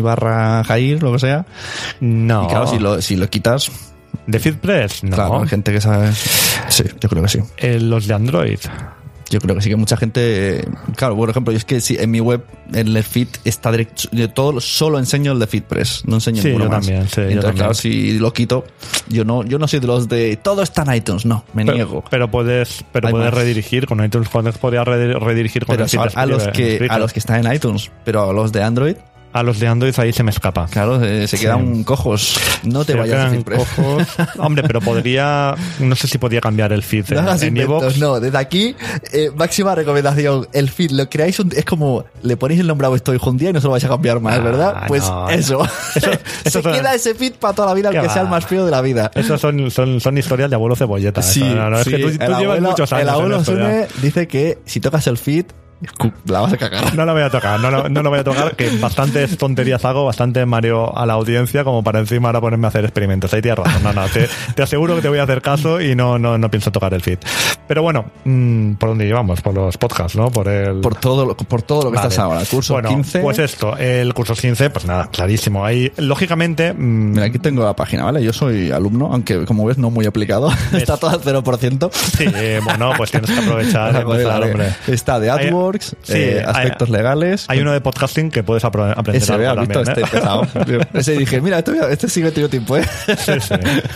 barra Jair, lo que sea. no. Y claro, si lo, si lo quitas, ¿De FeedPress? No. claro, hay gente que sabe. Sí, yo creo que sí. Eh, los de Android. Yo creo que sí que mucha gente. Claro, por ejemplo, yo es que si en mi web, en el feed está directo. Yo todo solo enseño el de FeedPress, no enseño Sí, ninguno yo más. también, sí, yo Entonces, también. claro, si lo quito, yo no, yo no soy de los de todo está en iTunes, no, me Pero, niego. pero puedes, pero Hay puedes más. redirigir con iTunes, podrías redi- redirigir con Pero el a, a los que a los que están en iTunes, pero a los de Android, a los de Android ahí se me escapa. claro, eh, se Sí. quedan cojos. No te Se vayas FeedPress. cojos. Hombre, pero podría, no sé si podía cambiar el feed No en, en inventos, no. Desde aquí, eh, máxima recomendación. El feed lo creáis, un- es como le ponéis el nombre a hijo un día y no se lo vais a cambiar más, Ah, ¿verdad? Pues no, eso. Eso- se eso son- queda ese feed para toda la vida, ¿Qué aunque va? sea el más feo de la vida. Esas son, son, son historias de abuelo cebolleta. Sí, eso, no, es sí. que tú, llevas muchos años. el abuelo. Sune dice que si tocas el feed, la vas a cagar. No lo voy a tocar, no, lo- no lo voy a tocar, que bastantes tonterías hago, bastante mareo a la audiencia, como para encima ahora ponerme a hacer experimentos. Ahí tienes razón, no, no, te, te aseguro que te voy a hacer caso y no, no, no pienso tocar el feed. Pero bueno, mm, ¿por dónde llevamos? Por los podcasts, ¿no? Por el... Por todo lo, por todo lo que Vale. estás ahora. Curso bueno, 15. Pues esto, el curso 15, pues nada, clarísimo. Ahí, lógicamente, mm, Mira, aquí tengo la página, ¿vale? Yo soy alumno, aunque como ves no muy aplicado. Está todo al 0%. sí, eh, bueno, pues tienes que aprovechar empezar, hombre. Está de Hay- Sí, eh, hay- aspectos legales. Hay uno de podcasting que puedes aprender Ese, visto también, este ¿eh? pesado. Ese dije, mira, este, este sí que tenido tiempo, ¿eh? Sí, sí.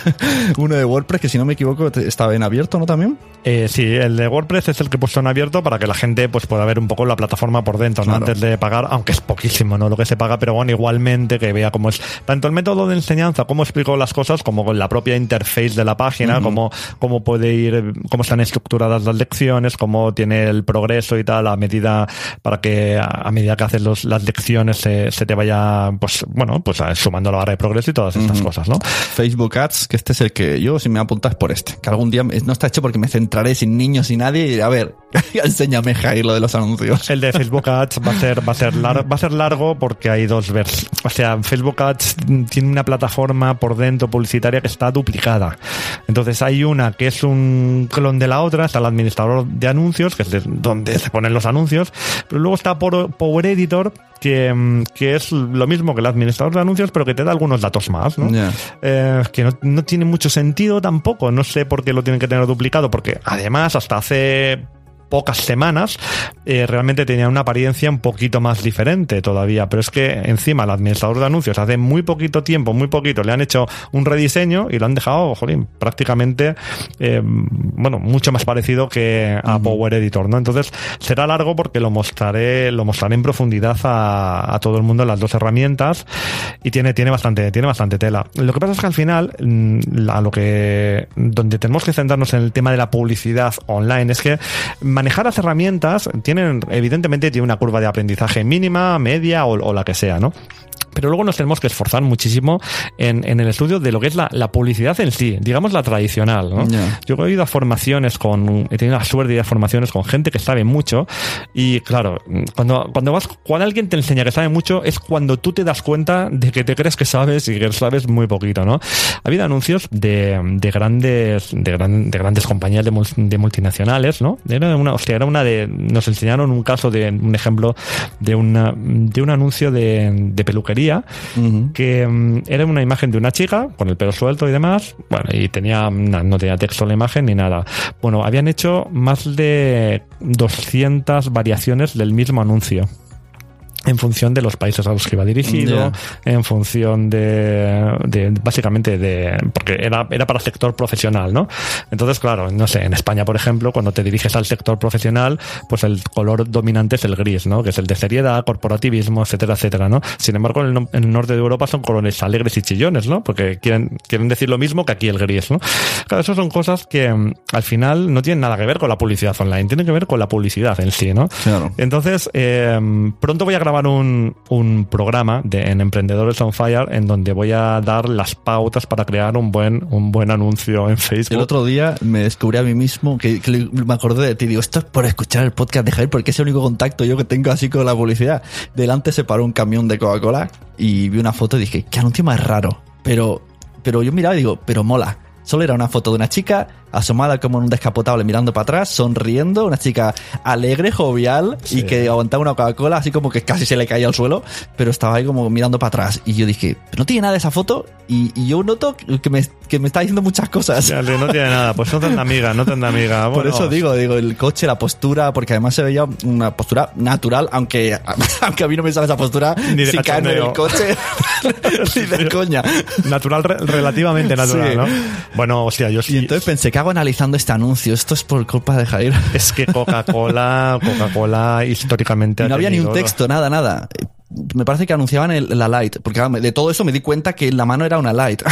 Uno de WordPress, que si no me equivoco, estaba en abierto, ¿no? También. Eh, sí, el de WordPress es el que he puesto en abierto para que la gente pues pueda ver un poco la plataforma por dentro, ¿no? Claro. antes de pagar, aunque es poquísimo, ¿no? Lo que se paga, pero bueno, igualmente que vea cómo es tanto el método de enseñanza, cómo explico las cosas, como con la propia interface de la página, cómo, cómo puede ir, cómo están estructuradas las lecciones, cómo tiene el progreso y tal, a medida, para que a, medida que haces los, las lecciones se, se te vaya, pues, bueno, pues a- sumando la barra de progreso y todas estas cosas, ¿no? Facebook Ads, que este es el que yo, si me apuntas por este, que algún día no está hecho porque me centraré sin niños y nadie y a ver, enséñame Jair lo de los anuncios. El de Facebook Ads va a ser va a ser largo, va a ser largo porque hay dos vers. O sea, Facebook Ads tiene una plataforma por dentro publicitaria que está duplicada. Entonces hay una que es un clon de la otra, está el administrador de anuncios, que es de donde se ponen los anuncios, pero luego está Power Editor que, mm, que es lo mismo que el administrador de anuncios, pero que te da algunos datos más, ¿no? Eh, que no, no tiene mucho sentido tampoco. No sé por qué lo tienen que tener duplicado, porque además hasta hace pocas semanas eh, realmente tenía una apariencia un poquito más diferente todavía. Pero es que encima el administrador de anuncios hace muy poquito tiempo muy poquito le han hecho un rediseño y lo han dejado jolín, prácticamente eh, bueno mucho más parecido que a Power Editor no entonces será largo porque lo mostraré lo mostraré en profundidad a, a todo el mundo en las dos herramientas y tiene tiene bastante tiene bastante tela. Lo que pasa es que al final mm, la- lo que donde tenemos que centrarnos en el tema de la publicidad online es que manejar las herramientas tienen evidentemente tiene una curva de aprendizaje mínima media o, la que sea no pero luego nos tenemos que esforzar muchísimo en, en el estudio de lo que es la, la publicidad en sí, digamos la tradicional. ¿no? Yo he ido a formaciones con, he tenido la suerte de ir a formaciones con gente que sabe mucho y claro, cuando, cuando vas, cuando alguien te enseña que sabe mucho es cuando tú te das cuenta de que te crees que sabes y que sabes muy poquito, ¿no? Ha habido anuncios de, de grandes, de, gran- de grandes compañías de, mul- de multinacionales, ¿no? Era una, hostia, era una de, nos enseñaron un caso de, un ejemplo de una, de un anuncio de, de peluquería que mm, era una imagen de una chica con el pelo suelto y demás, bueno, y tenía na- no tenía texto la imagen ni nada. Bueno, habían hecho más de 200 variaciones del mismo anuncio. En función de los países a los que iba dirigido, en función de, de- básicamente de, porque era, era para sector profesional, ¿no? Entonces, claro, no sé, en España, por ejemplo, cuando te diriges al sector profesional, pues el color dominante es el gris, ¿no? Que es el de seriedad, corporativismo, etcétera, etcétera, ¿no? Sin embargo, en el, no- en el norte de Europa son colores alegres y chillones, ¿no? Porque quieren, quieren decir lo mismo que aquí el gris, ¿no? Claro, eso son cosas que mm, al final no tienen nada que ver con la publicidad online, tienen que ver con la publicidad en sí, ¿no? Claro. Entonces, eh, pronto voy a grabar un, programa de, en Emprendedores on Fire en donde voy a dar las pautas para crear un buen, un buen anuncio en Facebook. El otro día me descubrí a mí mismo que, me acordé de ti. Digo, esto es por escuchar el podcast de Javier, porque es el único contacto yo que tengo así con la publicidad. Delante se paró un camión de Coca-Cola y vi una foto y dije, qué anuncio más raro. Pero, pero yo miraba y digo, pero mola. Solo era una foto de una chica asomada como en un descapotable mirando para atrás, sonriendo, una chica alegre, jovial y que aguantaba una Coca-Cola así como que casi se le caía al suelo, pero estaba ahí como mirando para atrás. Y yo dije, no tiene nada de esa foto y, y yo noto que me, que me está diciendo muchas cosas. No tiene nada, pues no tendrá amiga, no tendrá amiga. Por eso digo, digo, el coche, la postura, porque además se veía una postura natural, aunque, aunque a mí no me sale esa postura Ni de sin caerme del coche, ni de coña. Natural, re- relativamente natural, Sí. ¿no? Bueno, hostia, yo Y sí. entonces pensé, ¿qué hago analizando este anuncio? Esto es por culpa de Jair. Es que Coca-Cola, Coca-Cola históricamente. Ha no había ni un texto, nada, nada. Me parece que anunciaban el- la Light, porque de todo eso me di cuenta que la mano era una Light.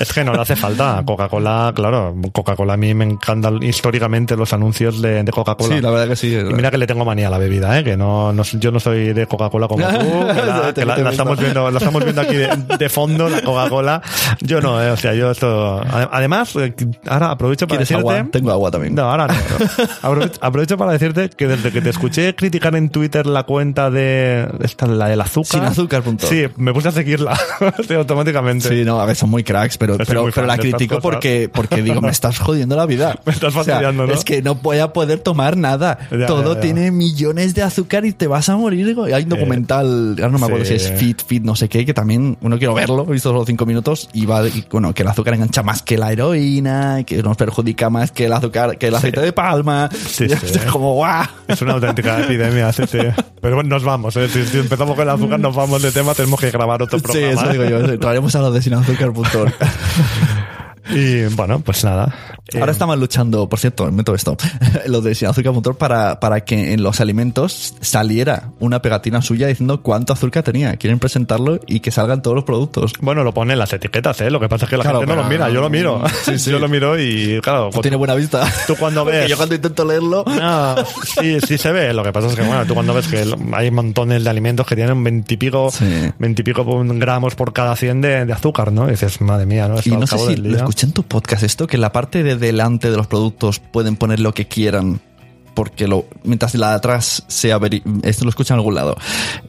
Es que no le hace falta. Coca-Cola, claro, Coca-Cola a mí me encantan históricamente los anuncios de, de Coca-Cola. Sí, la verdad que sí. Y mira que le tengo manía a la bebida, ¿eh? que no, no- yo no soy de Coca-Cola como tú, que la, que la- la estamos viendo, la estamos viendo aquí de, de fondo, la Coca-Cola. Yo no, ¿eh? o sea, yo esto... ade- Además, eh, ahora aprovecho para ¿Quieres decirte... agua? Tengo agua también. No, ahora no. Aprovecho, aprovecho para decirte que desde que te escuché criticar en Twitter la cuenta de esta, la del azúcar. Sin azúcar punto. Sí, me puse a seguirla sí, automáticamente. Sí, no, a ver, son muy cracks, pero, pero, la critico porque, porque digo, me estás jodiendo la vida. Me estás O sea, fastidiando, ¿no? Es que no voy a poder tomar nada. Ya, Todo ya, ya. tiene millones de azúcar y te vas a morir. Hay un documental, ahora no me acuerdo Sí. si es Fit, Fit, no sé qué, que también, uno quiero verlo, he visto solo cinco minutos y va, y, bueno, que el azúcar engancha más que la heroína, que nos perjudica más que el azúcar, que el aceite de palma. Sí, es como, guau. Es una auténtica epidemia. Pero bueno, nos vamos, ¿eh? si, si empezamos con el azúcar, nos vamos de tema, tenemos que grabar otro Sí, programa. eso ¿eh? digo yo. Traeremos a los de sinazúcar.org. Y bueno, pues nada. Ahora Eh, estamos luchando, por cierto, meto esto, lo de sin azúcar motor para, para que en los alimentos saliera una pegatina suya diciendo cuánto azúcar tenía. Quieren presentarlo y que salgan todos los productos. Bueno, lo pone en las etiquetas, ¿eh? Lo que pasa es que la Claro, gente no lo mira, yo lo miro. Sí, sí. Yo lo miro y, claro, No tiene buena vista. tú cuando ves- yo cuando intento leerlo... No, sí, sí se ve. Lo que pasa es que, bueno, tú cuando ves que hay montones de alimentos que tienen veintipico, veintipico gramos por cada 100 de, de azúcar, ¿no? Y dices, madre mía, ¿no? Esto Y no sé si lo día- en tu podcast esto, que en la parte de delante de los productos pueden poner lo que quieran porque lo, mientras la de atrás sea esto lo escuchan en algún lado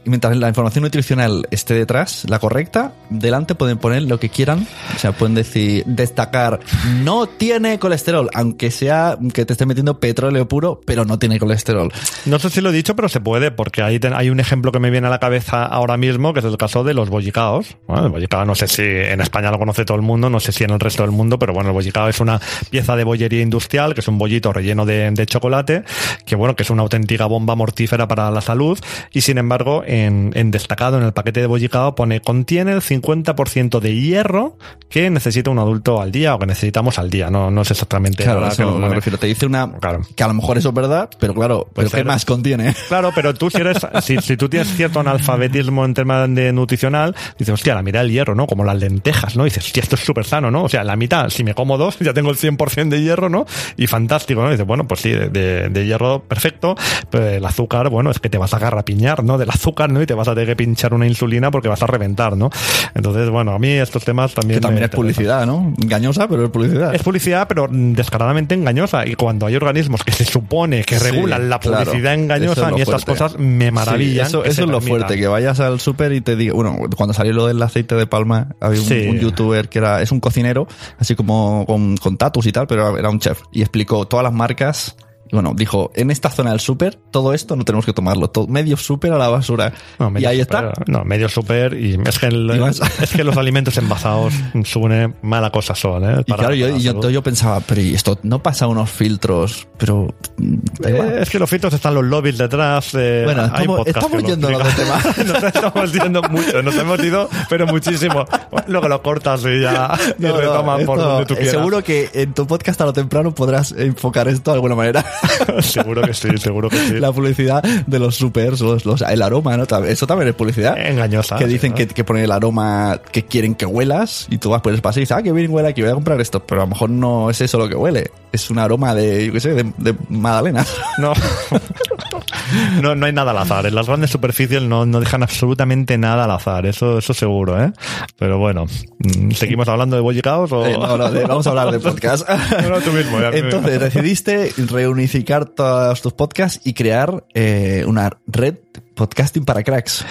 y mientras la información nutricional esté detrás la correcta delante pueden poner lo que quieran o sea pueden decir destacar no tiene colesterol aunque sea que te esté metiendo petróleo puro pero no tiene colesterol No sé si lo he dicho, pero se puede, porque ahí ten- hay un ejemplo que me viene a la cabeza ahora mismo, que es el caso de los bollicaos. Bueno, el bollicao no sé si en España lo conoce todo el mundo, no sé si en el resto del mundo, pero bueno, el bollicao es una pieza de bollería industrial, que es un bollito relleno de, de chocolate, que bueno, que es una auténtica bomba mortífera para la salud, y sin embargo, en, en destacado en el paquete de bollicao pone contiene el 50% de hierro que necesita un adulto al día o que necesitamos al día, no, no es exactamente claro la eso que me refiero te dice una Claro. que a lo mejor eso es verdad pero claro pero qué más contiene Claro, pero tú si eres, si, si tú tienes cierto analfabetismo en tema de nutricional, dices, hostia, la mitad del hierro, ¿no? Como las lentejas, ¿no? Y dices, hostia, esto es súper sano, ¿no? O sea, la mitad, si me como dos, ya tengo el 100% de hierro, ¿no? Y fantástico, ¿no? Y dices, bueno, pues sí, de, de- de hierro perfecto, pero el azúcar, bueno, es que te vas a garrapiñar, ¿no? Del azúcar, ¿no? Y te vas a tener que pinchar una insulina porque vas a reventar, ¿no? Entonces, bueno, a mí estos temas también... que también es publicidad no engañosa pero es publicidad es publicidad, pero descaradamente engañosa. Y cuando hay organismos que se supone que Sí, regulan la publicidad engañosa, es a lo mí estas cosas me maravillan. Sí, eso es lo fuerte, que vayas al súper y te diga, bueno, cuando salió lo del aceite de palma, había un, Sí. un youtuber que era, es un cocinero, así como con, con tatus y tal, pero era un chef, y explicó todas las marcas. Y bueno, dijo, en esta zona del súper, todo esto no tenemos que tomarlo, todo, medio súper a la basura. No, y ahí super, está. No, medio super y es que, el- Y es que los alimentos envasados sune mala cosa son, ¿eh? Y claro, yo, y pensaba, pero ¿y esto no pasa unos filtros, pero. Eh, es que los filtros están los lobbies detrás. eh, Bueno, hay estamos- estamos explican. de tema. nos estamos yendo mucho, nos hemos ido, pero muchísimo. Luego lo cortas y ya y No, no, retomas por donde tú eh, quieras. seguro que en tu podcast a lo temprano podrás enfocar esto de alguna manera. seguro que sí, seguro que sí. la publicidad de los supers, los, los- el aroma, ¿no? Eso también es publicidad. Engañosa. Que dicen ¿no? que, que ponen el aroma que quieren que huelas y tú vas por el espacio y dices, ah, que bien huele aquí, voy a comprar esto. Pero a lo mejor no es eso lo que huele. Es un aroma de, yo qué sé, de, de magdalena. No. no, no hay nada al azar. En las grandes superficies no, no dejan absolutamente nada al azar. Eso, eso seguro, ¿eh? Pero bueno, mm, ¿seguimos hablando de bollicaos o...? Eh, no, no, de- vamos a hablar de podcast. No, no, tú mismo, ya, tú mismo. Entonces decidiste reunificar todos tus podcasts y crear eh, una red Podcasting para cracks.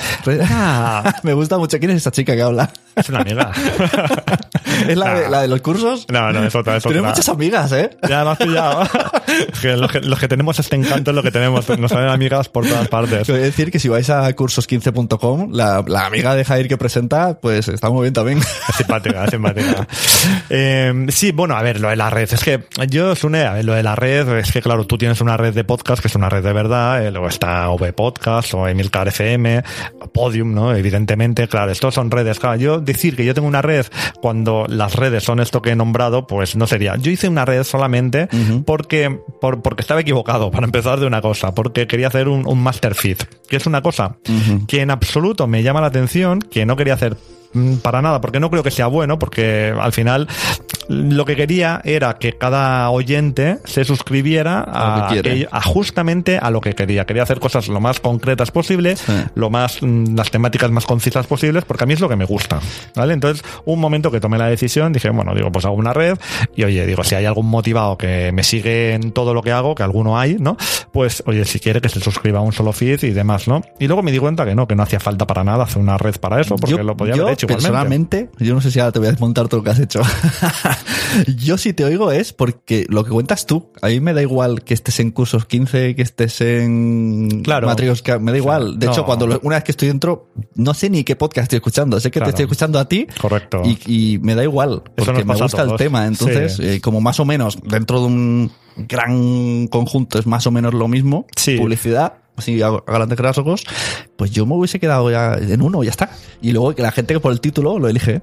Ah. Me gusta mucho. ¿Quién es esa chica que habla? Es una amiga. ¿Es la, de, Nah. la de los cursos? No, no, es otra, es Tienes muchas amigas, ¿eh? Ya me has pillado. Los, que los que tenemos este encanto es lo que tenemos. Nos salen amigas por todas partes. A decir que si vais a cursos15.com, la, la amiga de Jair que presenta, pues está muy bien también. Es simpática, es simpática. Eh, sí, bueno, a ver, lo de la red. Es que yo, Sune, a ver, lo de la red, es que claro, tú tienes una red de podcast que es una red de verdad, eh, luego está V Podcast o Emilcar FM, Podium, ¿no? Evidentemente, claro, estos son redes. Claro, yo decir que yo tengo una red cuando las redes son esto que he nombrado, pues no sería. Yo hice una red solamente porque, por, porque estaba equivocado, para empezar de una cosa, porque quería hacer un, un master feed, que es una cosa que en absoluto me llama la atención, que no quería hacer Mm, para nada, porque no creo que sea bueno, porque al final lo que quería era que cada oyente se suscribiera A a, aquello- justamente a lo que quería. Quería hacer cosas lo más concretas posibles, Sí. lo más, mm, las temáticas más concisas posibles, porque a mí es lo que me gusta. ¿Vale? Entonces, un momento que tomé la decisión, dije, bueno, digo, pues hago una red, y oye, digo, si hay algún motivado que me sigue en todo lo que hago, que alguno hay, ¿no? Pues, oye, si quiere que se suscriba a un solo feed y demás, ¿no? Y luego me di cuenta que no, que no hacía falta para nada hacer una red para eso, porque lo podía yo, haber hecho igualmente. personalmente, yo no sé si ahora te voy a desmontar todo lo que has hecho. yo si te oigo es porque lo que cuentas tú, a mí me da igual que estés en cursos 15, que estés en Claro. Matrioska, me da igual. De No. hecho, cuando una vez que estoy dentro, no sé ni qué podcast estoy escuchando, sé que Claro. te estoy escuchando a ti. Correcto. Y, y me da igual, porque me gusta el tema. Entonces, Sí. eh, como más o menos dentro de un gran conjunto es más o menos lo mismo, Sí. publicidad, así a a grandes rasgos, pues yo me hubiese quedado ya en uno, ya está. Y luego que la gente que por el título lo elige.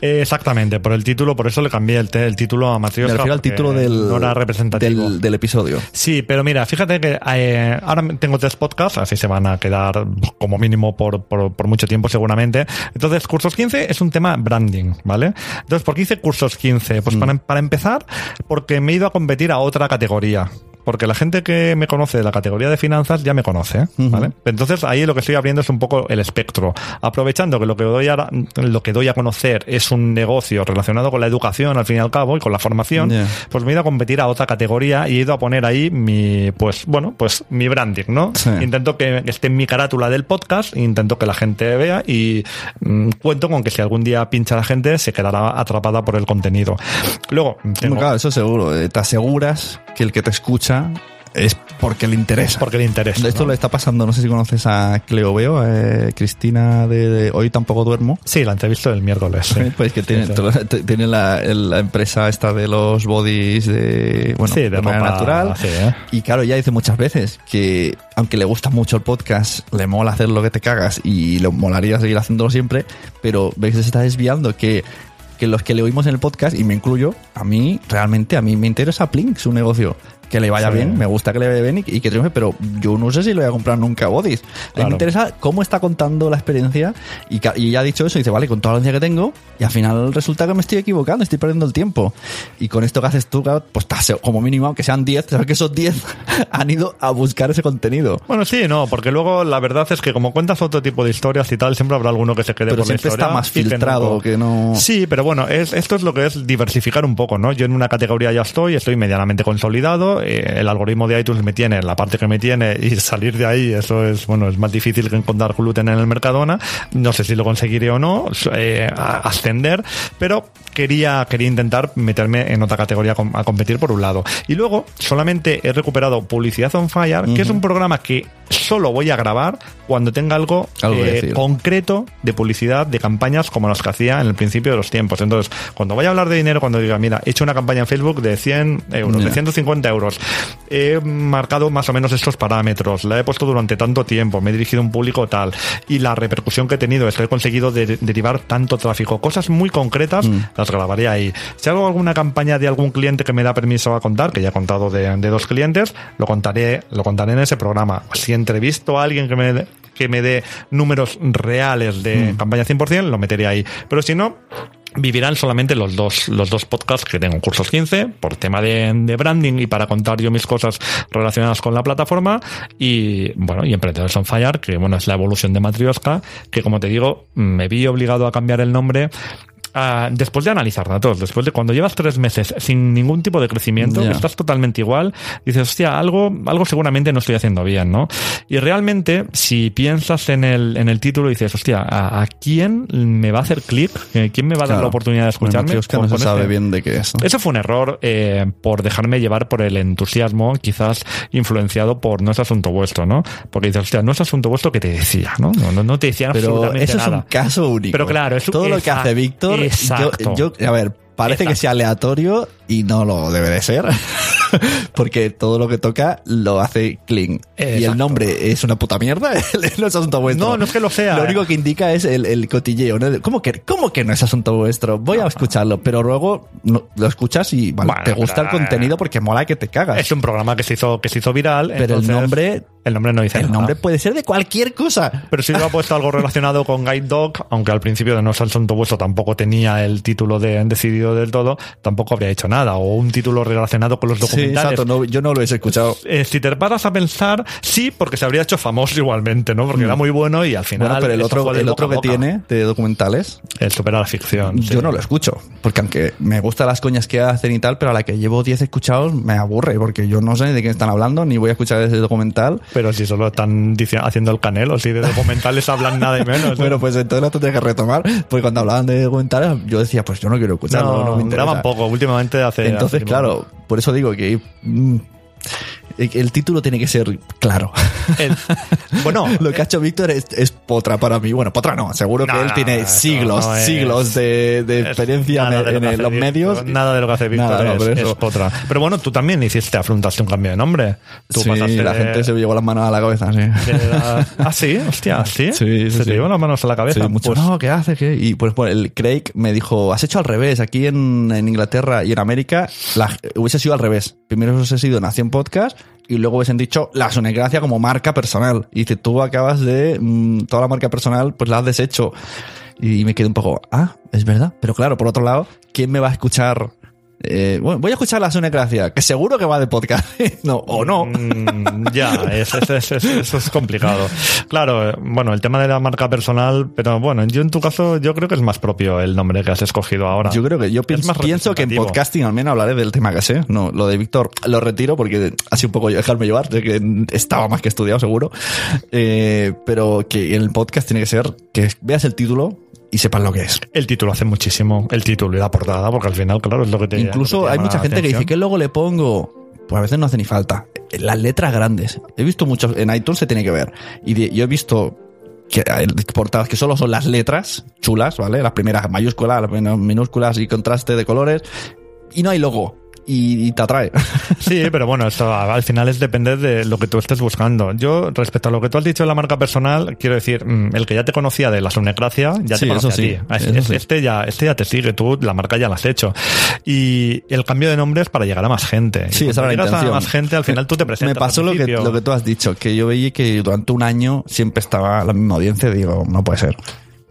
Eh, exactamente, por el título, por eso le cambié el, título a Me Matrioska. refiero al título del, No era representativo. del, del episodio. Sí, pero mira, fíjate que eh, ahora tengo tres podcasts, así se van a quedar como mínimo por, por, por mucho tiempo seguramente. Entonces, Cursos 15 es un tema branding, ¿vale? Entonces, ¿por qué hice Cursos 15? Pues para, para empezar, porque me he ido a competir a otra categoría. Porque la gente que me conoce de la categoría de finanzas ya me conoce, ¿vale? Entonces ahí lo que estoy abriendo es un poco el espectro, aprovechando que lo que doy a, lo que doy a conocer es un negocio relacionado con la educación al fin y al cabo y con la formación, pues me he ido a competir a otra categoría y he ido a poner ahí mi, pues bueno, pues mi branding, ¿no? Sí. Intento que esté en mi carátula del podcast, intento que la gente vea y mm, cuento con que si algún día pincha la gente se quedará atrapada por el contenido. Luego, tengo, Claro, eso seguro. Eh, Te aseguras que el que te escucha es porque le interesa. porque le interesa. Esto ¿no? le está pasando, no sé si conoces a Cleo Veo, eh, Cristina de, de Hoy tampoco duermo. Sí, la entrevista del miércoles. sí. Pues que tiene, Sí, sí. t- tiene la, empresa esta de los bodies de, bueno, Sí, de de, ropa, natural. ¿eh? Y claro, ella dice muchas veces que aunque le gusta mucho el podcast, le mola hacer lo que te cagas y le molaría seguir haciéndolo siempre, pero ves que se está desviando que que los que le oímos en el podcast, y me incluyo, a mí, realmente, a mí me interesa Plink, su negocio. Que le vaya Sí. bien, me gusta que le vaya bien y, y que triunfe, pero yo no sé si lo voy a comprar nunca a Bodies. A mí me interesa cómo está contando la experiencia y, y ella ha dicho eso, y dice, vale, con toda la audiencia que tengo, y al final resulta que me estoy equivocando, estoy perdiendo el tiempo. Y con esto que haces tú, pues como mínimo, aunque sean 10, sabes que esos 10 han ido a buscar ese contenido. Bueno, sí, no, porque luego la verdad es que como cuentas otro tipo de historias y tal, siempre habrá alguno que se quede Pero por la siempre historia. está más filtrado, que no- Sí, pero bueno, es, esto es lo que es diversificar un poco, ¿no? Yo en una categoría ya estoy, estoy medianamente consolidado, el algoritmo de iTunes me tiene en la parte que me tiene y salir de ahí, eso es, bueno, es más difícil que encontrar gluten en el Mercadona. No sé si lo conseguiré o no, eh, ascender, pero quería, quería intentar meterme en otra categoría a competir por un lado. Y luego solamente he recuperado Publicidad on Fire, que es un programa que solo voy a grabar cuando tenga algo, eh, concreto de publicidad, de campañas como las que hacía en el principio de los tiempos. Entonces, cuando vaya a hablar de dinero, cuando diga, mira, he hecho una campaña en Facebook de 100 euros, Ya. de 150 euros, he marcado más o menos estos parámetros, la he puesto durante tanto tiempo, me he dirigido a un público tal, y la repercusión que he tenido es que he conseguido de- derivar tanto tráfico, cosas muy concretas, Mm. las grabaré ahí. Si hago alguna campaña de algún cliente que me da permiso a contar, que ya he contado de, de dos clientes, lo contaré, lo contaré en ese programa. Si entrevisto a alguien que me, que me dé números reales Mm. de campaña 100%, lo meteré ahí. Pero si no, vivirán solamente los dos, los dos podcasts que tengo, Cursos 15, por tema de, branding y para contar yo mis cosas relacionadas con la plataforma, y bueno, y Emprendedores on Fire, que bueno, es la evolución de Matrioska, que como te digo, me vi obligado a cambiar el nombre ah, después de analizar datos, después de cuando llevas tres meses sin ningún tipo de crecimiento, estás totalmente igual, dices, hostia, algo, algo seguramente no estoy haciendo bien, ¿no? Y realmente, si piensas en el, en el título, dices, hostia, ¿a, a quién me va a hacer clic? Eh, ¿Quién me va a dar la oportunidad de Bueno, escucharme? es que no se sabe este- bien de qué es. ¿no? eso fue un error eh, por dejarme llevar por el entusiasmo, quizás influenciado por no es asunto vuestro, ¿no? Porque dices, hostia, no es asunto vuestro que te decía, ¿no? No, no, no te decían Pero absolutamente eso es nada. un caso único. Pero claro, es todo lo que hace Víctor, exacto. yo- a ver, parece que sea aleatorio y no lo debe de ser, porque todo lo que toca lo hace clean. Y el nombre es una puta mierda, no es asunto vuestro. No, no es que lo sea. Lo único que indica es el, el cotilleo. ¿no? ¿Cómo, que, ¿Cómo que no es asunto vuestro? Voy a escucharlo, pero luego lo escuchas y vale, Bueno, te gusta el pero- contenido porque mola que te cagas. Es un programa que se hizo, que se hizo viral. pero el nombre, El nombre no dice el nada. nombre puede ser de cualquier cosa. Pero si hubiera puesto algo relacionado con Guide Dog, aunque al principio de No es asunto vuestro tampoco tenía el título de decidido del todo, tampoco habría hecho nada. O un título relacionado con los Sí, documentales. exacto, no, yo no lo he escuchado. Eh, si te paras a pensar, sí, porque se habría hecho famoso igualmente, ¿no? Porque era muy bueno y al final. Mm. Bueno, pero el otro, el otro que tiene de documentales, El supera la ficción. sí. yo no lo escucho. Porque aunque me gustan las coñas que hacen y tal, pero a la que llevo 10 escuchados me aburre. Porque yo no sé de qué están hablando, ni voy a escuchar ese documental. Pero si solo están haciendo el canelo, si de documentales hablan nada y menos. ¿no? Bueno, pues entonces lo tendré que retomar. Porque cuando hablaban de documentales, yo decía, pues yo no quiero escucharlo, no, no, me interesa. poco. Últimamente hace. Entonces, hace- claro, por eso digo que mm, el título tiene que ser claro. El- bueno, Lo que ha hecho Víctor es, es potra para mí. Bueno, potra no, seguro No, que él no, tiene siglos, siglos de, experiencia en, de lo en que hace los Víctor, medios. Nada de lo que hace Víctor Nada, es, potra. Pero bueno, tú también hiciste, afrontaste un cambio de nombre. Tú sí, pasaste la de- gente se llevó las manos a la cabeza, sí. la- Ah, sí, hostia, sí. Sí, sí, Se te llevan las manos a la cabeza. Mucho. Pues, no, ¿qué hace? ¿Qué? Y pues, pues, el Craig me dijo, has hecho al revés. Aquí en, en Inglaterra y en América la- hubiese sido al revés. Primero hubiese sido Nación Podcast y luego hubiesen dicho la Sonegracia como marca personal. Y dice, tú acabas de... mm, toda la marca personal, pues la has deshecho. Y me quedé un poco, ah, es verdad. Pero claro, por otro lado, ¿quién me va a escuchar? Eh, bueno, voy a escuchar la Sonegracia, que seguro que va de podcast. no, o no. Mm, ya, es- es- es- es- eso es complicado. Claro, eh, bueno, el tema de la marca personal, pero bueno, yo en tu caso, yo creo que es más propio el nombre que has escogido ahora. Yo creo que yo pienso, que en podcasting al menos hablaré del tema que sé. No, lo de Víctor lo retiro porque ha sido un poco dejarme llevar, de que estaba más que estudiado seguro. Eh, pero que en el podcast tiene que ser que veas el título y sepas lo que es. El título hace muchísimo, el título y la portada, porque al final, claro, es lo que te Incluso lo que te hay mucha gente que dice. ¿qué logo le pongo? Pues a veces no hace ni falta. Las letras grandes. He visto muchos, en iTunes se tiene que ver. Y de- yo he visto que portadas que solo son las letras chulas, ¿vale? Las primeras mayúsculas, las primeras minúsculas y contraste de colores. Y no hay logo. Y, y te atrae. Sí, pero bueno, esto al final es depender de lo que tú estés buscando. Yo, respecto a lo que tú has dicho de la marca personal, quiero decir, mm, el que ya te conocía de la Sunecracia, ya Sí, te conoce eso a ti. sí, Es- eso es- sí. Este ya, este ya te sigue, tú la marca ya la has hecho. Y el cambio de nombre es para llegar a más gente. Sí, esa era la llegas a intención. más gente, al final tú te presentas. Me pasó lo que, lo que tú has dicho, que yo veía que durante un año siempre estaba la misma audiencia digo, no puede ser.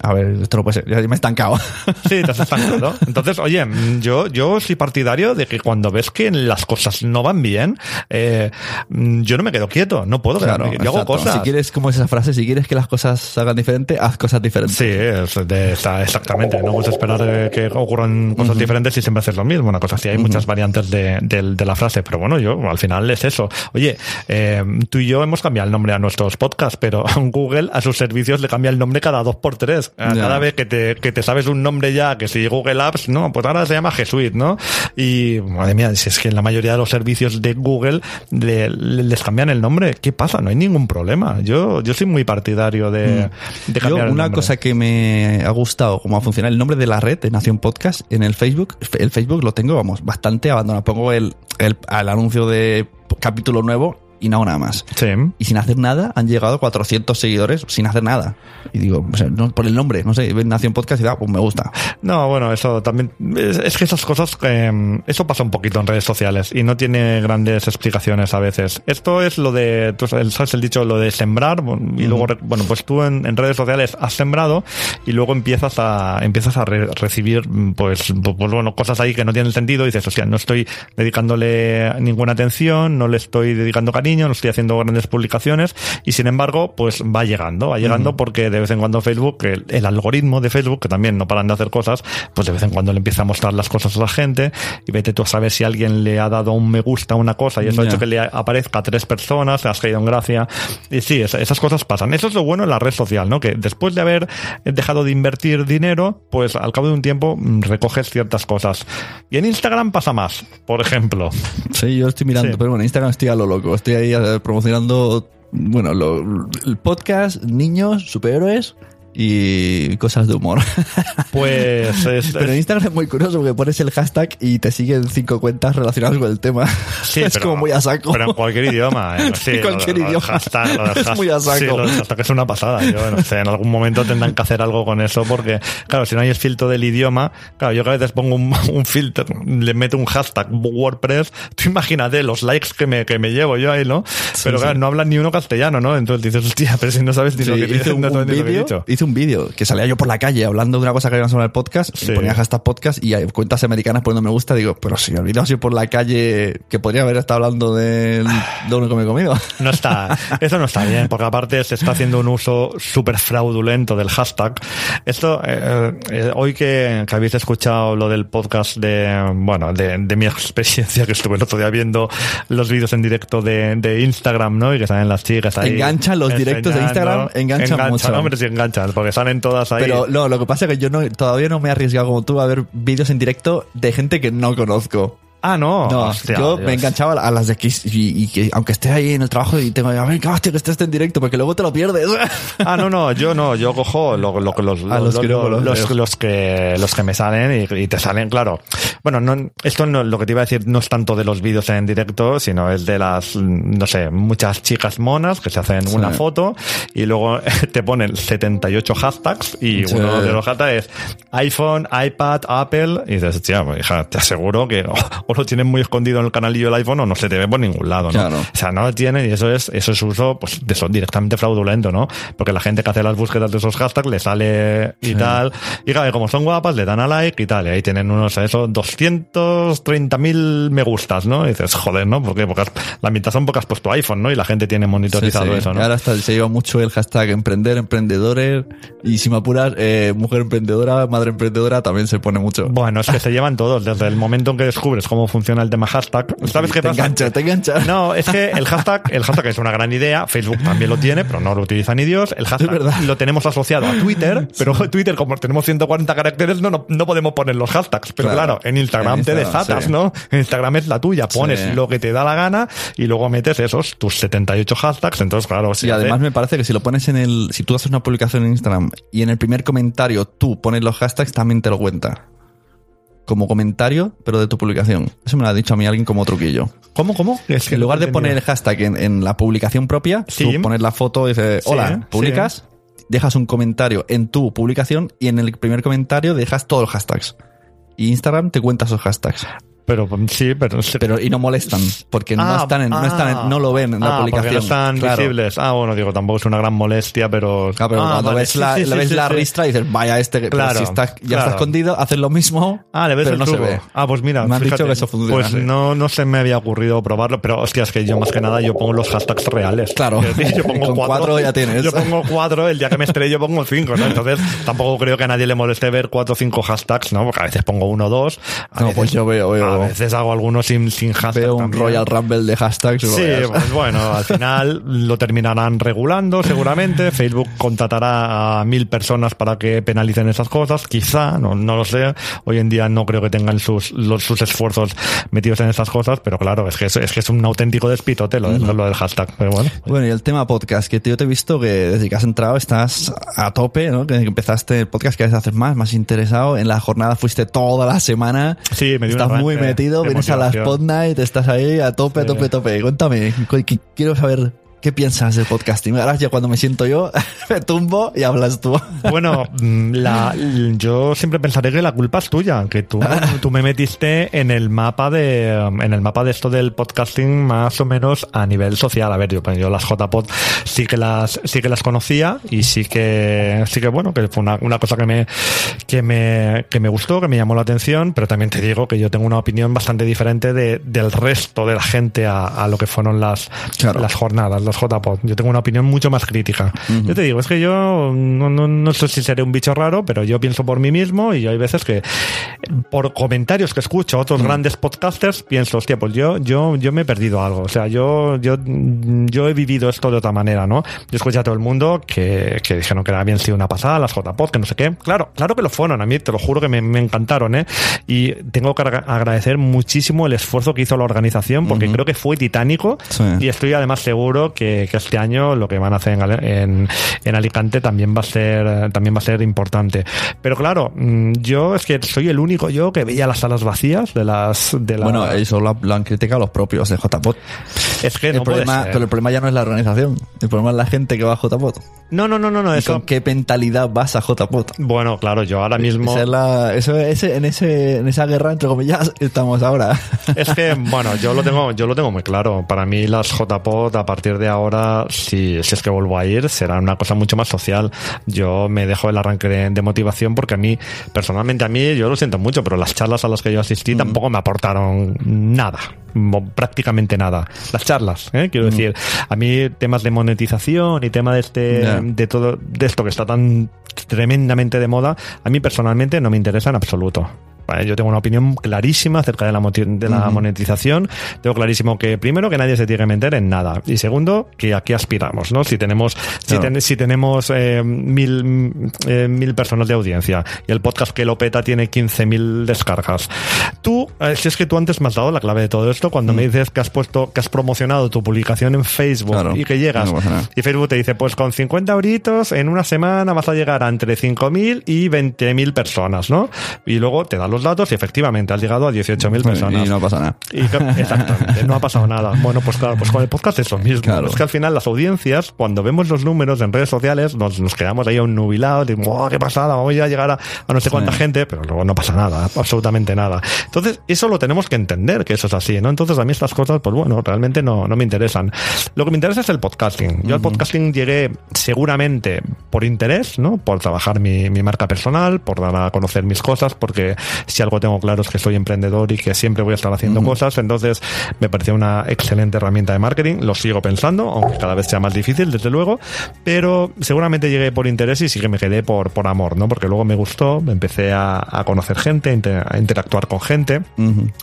A ver, esto no puede ser. Ya me he estancado. Sí, te has estancado. Entonces, oye, mm, yo, yo soy partidario de que cuando ves que las cosas no van bien, eh, mm, yo no me quedo quieto, no puedo quedarme quieto. Yo hago cosas. Si quieres, como es esa frase, si quieres que las cosas se hagan diferente, haz cosas diferentes. Sí, es de- está- exactamente. No puedes esperar eh, que ocurran cosas diferentes y siempre haces lo mismo. Una cosa así, hay muchas variantes de, del- de la frase, pero bueno, yo al final es eso. Oye, eh, tú y yo hemos cambiado el nombre a nuestros podcasts, pero Google a sus servicios le cambia el nombre cada dos por tres. Ya. Cada vez que te, que te sabes un nombre ya, que si Google Apps, no, pues ahora se llama G Suite, ¿no? Y madre mía, si es que en la mayoría de los servicios de Google le- le- les cambian el nombre, ¿qué pasa? No hay ningún problema. Yo, yo soy muy partidario de, de Yo, cambiar el una cosa que me ha gustado, cómo ha funcionado el nombre de la red de Nación Podcast en el Facebook. El Facebook lo tengo, vamos, bastante abandonado. Pongo el, el, el anuncio de capítulo nuevo y no nada más. Sí. Y sin hacer nada han llegado 400 seguidores sin hacer nada. Y digo, o sea, no, por el nombre, no sé, Nación Podcast y da, pues me gusta. No, bueno, eso también. Es, es que esas cosas. eh, eso pasa un poquito en redes sociales y no tiene grandes explicaciones a veces. Esto es lo de. Tú sabes el dicho, lo de sembrar. Y luego, re- bueno, pues tú en, en redes sociales has sembrado y luego empiezas a empiezas a re- recibir, pues, pues, bueno, cosas ahí que no tienen sentido. Y dices, o sea, no estoy dedicándole ninguna atención, no le estoy dedicando cariño cariño, no estoy haciendo grandes publicaciones y sin embargo, pues va llegando, va llegando porque de vez en cuando Facebook, el, el algoritmo de Facebook, que también no paran de hacer cosas, pues de vez en cuando le empieza a mostrar las cosas a la gente y vete tú a saber si alguien le ha dado un me gusta a una cosa y eso ha Ya. hecho que le aparezca a tres personas, te has caído en gracia. Y sí, es- esas cosas pasan. Eso es lo bueno en la red social, ¿no? Que después de haber dejado de invertir dinero, pues al cabo de un tiempo mm, recoges ciertas cosas. Y en Instagram pasa más, por ejemplo. Sí, yo estoy mirando, Sí. pero bueno, en Instagram estoy a lo loco. Estoy ahí eh, promocionando, bueno, lo- el podcast, niños, superhéroes y cosas de humor. Pues es, Pero en Instagram es muy curioso porque pones el hashtag y te siguen cinco cuentas relacionadas con el tema. Sí, es pero- como muy a saco. Pero en cualquier idioma. ¿eh? Sí, En cualquier lo- idioma. hashtag, lo Es muy a saco. Sí, lo del hashtag es una pasada. Yo no sé, en algún momento tendrán que hacer algo con eso porque, claro, si no hay el filtro del idioma, claro, yo a veces pongo un, un filtro, le meto un hashtag WordPress, tú imagínate los likes que me, que me llevo yo ahí, ¿no? Pero claro, no hablan ni uno castellano, ¿no? Entonces dices, hostia, pero si no sabes ni lo que dices, un, no un lo que he dicho. Hice un vídeo que salía yo por la calle hablando de una cosa que habíamos hablado en el podcast Sí. y ponía hashtag podcast y hay cuentas americanas poniendo me gusta. Digo, pero si el vídeo así por la calle que podría haber estado hablando de uno que me he comido. No está, eso no está bien, porque aparte se está haciendo un uso súper fraudulento del hashtag. Esto, eh, eh, hoy que, que habéis escuchado lo del podcast de, bueno, de, de mi experiencia, que estuve el otro día viendo los vídeos en directo de, de Instagram, ¿no? Y que salen las chicas ahí. Enganchan los directos de Instagram, enganchan mucho. Hombre, sí enganchan, porque salen todas ahí. Pero lo que pasa es que yo no, todavía no me he arriesgado como tú a ver vídeos en directo de gente que no conozco. Ah, no. No, hostia, yo Dios. me enganchaba a las de Kiss y, y que aunque esté ahí en el trabajo y tengo, venga, hostia, que estés en directo porque luego te lo pierdes. Ah, no, no, yo no, yo cojo lo, lo, los, A los los, los, que, los que me salen y, y te salen, claro. Bueno, no, esto no, lo que te iba a decir no es tanto de los vídeos en directo, sino es de las, no sé, muchas chicas monas que se hacen Sí. una foto y luego te ponen 78 hashtags y Sí. uno de los hashtags es iPhone, iPad, Apple y dices, tía, hija, te aseguro que o lo tienen muy escondido en el canalillo del iPhone o no se te ve por ningún lado, ¿no? Claro. O sea, no lo tienen y eso es, eso es uso, pues, de eso directamente fraudulento, ¿no? Porque la gente que hace las búsquedas de esos hashtags le sale y tal. Y claro, como son guapas, le dan a like y tal. Y ahí tienen unos, eso, 230.000 me gustas, ¿no? Y dices, joder, ¿no? Porque, porque la mitad son porque has puesto iPhone, ¿no? Y la gente tiene monitorizado Sí, sí. eso, ¿no? Ahora hasta se lleva mucho el hashtag emprender, emprendedores y si me apuras, eh, mujer emprendedora, madre emprendedora también se pone mucho. Bueno, es que se llevan todos. Desde el momento en que descubres cómo funciona el tema hashtag, ¿sabes qué te pasa? engancha, te engancha. No, es que el hashtag, el hashtag es una gran idea. Facebook también lo tiene, pero no lo utiliza ni Dios. El hashtag lo tenemos asociado a Twitter, pero Twitter, como tenemos 140 caracteres, no, no, no podemos poner los hashtags. Pero Claro. claro, en Instagram En te desatas, sí. ¿no? En Instagram es la tuya. Pones Sí. lo que te da la gana y luego metes esos, tus 78 hashtags. Entonces, claro, se Y hace- además me parece que si lo pones en el, si tú haces una publicación en Instagram y en el primer comentario tú pones los hashtags, también te lo cuenta. Como comentario, pero de tu publicación. Eso me lo ha dicho a mí alguien como truquillo. ¿Cómo, cómo? Es Que en lugar de poner el hashtag en, en la publicación propia, Sí. tú pones la foto y dices, Sí, hola, publicas, dejas un comentario en tu publicación y en el primer comentario dejas todos los hashtags. Y Instagram te cuenta esos hashtags. Pero sí, pero... Pero, y no molestan, porque no Ah, están en- no están en- no lo ven en la ah, publicación. No están Claro. visibles. Ah, bueno, digo, tampoco es una gran molestia, pero. Claro, pero Ah, cuando vale, ves sí, la, sí, le ves sí, la ristra y dices, vaya este, Claro, si está, ya claro. está escondido, haces lo mismo, Ah, le ves pero el no truco. se ve. Ah, pues mira, Me han fíjate, dicho que eso funciona. Pues no, no se me había ocurrido probarlo, pero hostia, es que yo más que nada yo pongo los hashtags reales. Claro. Decir, Yo pongo Con cuatro ya tienes. Yo pongo cuatro, el día que me estrello pongo cinco, ¿no? Entonces tampoco creo que a nadie le moleste ver cuatro o cinco hashtags, ¿no? Porque a veces pongo uno o dos. No, pues yo veo, veo- A veces hago algunos sin, sin hashtag. Veo un también. Royal Rumble de hashtags. Sí, pues bueno, al final lo terminarán regulando seguramente. Facebook contratará a mil personas para que penalicen esas cosas, quizá, no, no lo sé. Hoy en día no creo que tengan sus, los, sus esfuerzos metidos en esas cosas, pero claro, es que es, es que es un auténtico despitote lo, lo del hashtag. Pero bueno, Bueno, y el tema podcast, que yo te he visto que desde que has entrado estás a tope, ¿no? Que empezaste el podcast, que hacer más, más interesado. En la jornada fuiste toda la semana. Sí, me dio Estás muy arranque metido, vienes a las. Pod Night, estás ahí a tope, Sí. tope, tope. Cuéntame, cu- qu- quiero saber ¿Qué piensas del podcasting? Ahora ya cuando me siento yo, me tumbo y hablas tú. Bueno, mm, la, yo siempre pensaré que la culpa es tuya, que tú, tú me metiste en el mapa de en el mapa de esto del podcasting más o menos a nivel social. A ver, yo, yo las JPod sí que las sí que las conocía y sí que sí que bueno, que fue una, una cosa que me que me que me gustó, que me llamó la atención, pero también te digo que yo tengo una opinión bastante diferente de, del resto de la gente a, a lo que fueron las Claro. las jornadas, los JPod. Yo tengo una opinión mucho más crítica. Yo te digo, es que yo no, no, no sé si seré un bicho raro, pero yo pienso por mí mismo y hay veces que por comentarios que escucho a otros grandes podcasters pienso, hostia, pues yo, yo, yo me he perdido algo. O sea, yo, yo, yo he vivido esto de otra manera, ¿no? Yo escuché a todo el mundo que, que dijeron que habían sido una pasada, las JPod, que no sé qué. Claro, claro que lo fueron. A mí te lo juro que me, me encantaron, ¿eh? Y tengo que agra- agradecer muchísimo el esfuerzo que hizo la organización porque creo que fue titánico Sí. y estoy además seguro que, que este año lo que van a hacer en, en, en Alicante también va a ser también va a ser importante pero claro mm, yo es que soy el único yo que veía las salas vacías de las de la Bueno, eso lo, lo han criticado los propios de JPod. es que El no puede problema, ser. pero el problema ya no es la organización. El problema es la gente que va a JPod. no no no no no ¿Y eso con qué mentalidad vas a JPod? bueno claro yo ahora mismo Esa es la- eso, ese, en, ese, en esa guerra, entre comillas, estamos ahora. Es que, bueno, yo lo tengo, yo lo tengo muy claro. Para mí las JPod a partir de ahora, si, si es que vuelvo a ir, será una cosa mucho más social. Yo me dejo el arranque de, de motivación porque a mí, personalmente a mí, yo lo siento mucho, pero las charlas a las que yo asistí tampoco me aportaron nada. Prácticamente nada. Las charlas, ¿eh? quiero decir, a mí temas de monetización y tema de este, de todo, de esto que está tan tremendamente de moda, a mí personalmente no me interesa en absoluto. Yo tengo una opinión clarísima acerca de la, de la monetización. Tengo clarísimo que, primero, que nadie se tiene que meter en nada. Y segundo, que aquí aspiramos, ¿no? Si tenemos, si, ten- si tenemos eh, mil, eh, mil personas de audiencia y el podcast que lo peta tiene 15.000 descargas. Tú, eh, si es que tú antes me has dado la clave de todo esto, cuando me dices que has puesto, que has promocionado tu publicación en Facebook Claro. y que llegas No y Facebook te dice, pues con 50 euritos en una semana vas a llegar a entre 5.000 y 20.000 personas, ¿no? Y luego te dan los datos y efectivamente has llegado a 18.000 personas. Y no pasa nada. Y exactamente, no ha pasado nada. Bueno, pues claro, pues con el podcast es lo mismo. Claro. Es que al final las audiencias, cuando vemos los números en redes sociales, nos, nos quedamos ahí a un nubilado, de, "Buah, qué pasada, vamos a llegar a, a no sé cuánta gente, pero luego no pasa nada, absolutamente nada. Entonces, eso lo tenemos que entender, que eso es así, ¿no? Entonces, a mí estas cosas, pues bueno, realmente no, no me interesan. Lo que me interesa es el podcasting. Yo al podcasting llegué seguramente por interés, ¿no? Por trabajar mi, mi marca personal, por dar a conocer mis cosas, porque si algo tengo claro es que soy emprendedor y que siempre voy a estar haciendo cosas, entonces me pareció una excelente herramienta de marketing, lo sigo pensando, aunque cada vez sea más difícil, desde luego, pero seguramente llegué por interés y sí que me quedé por, por amor, ¿no? Porque luego me gustó, empecé a, a conocer gente, inter- a interactuar con gente,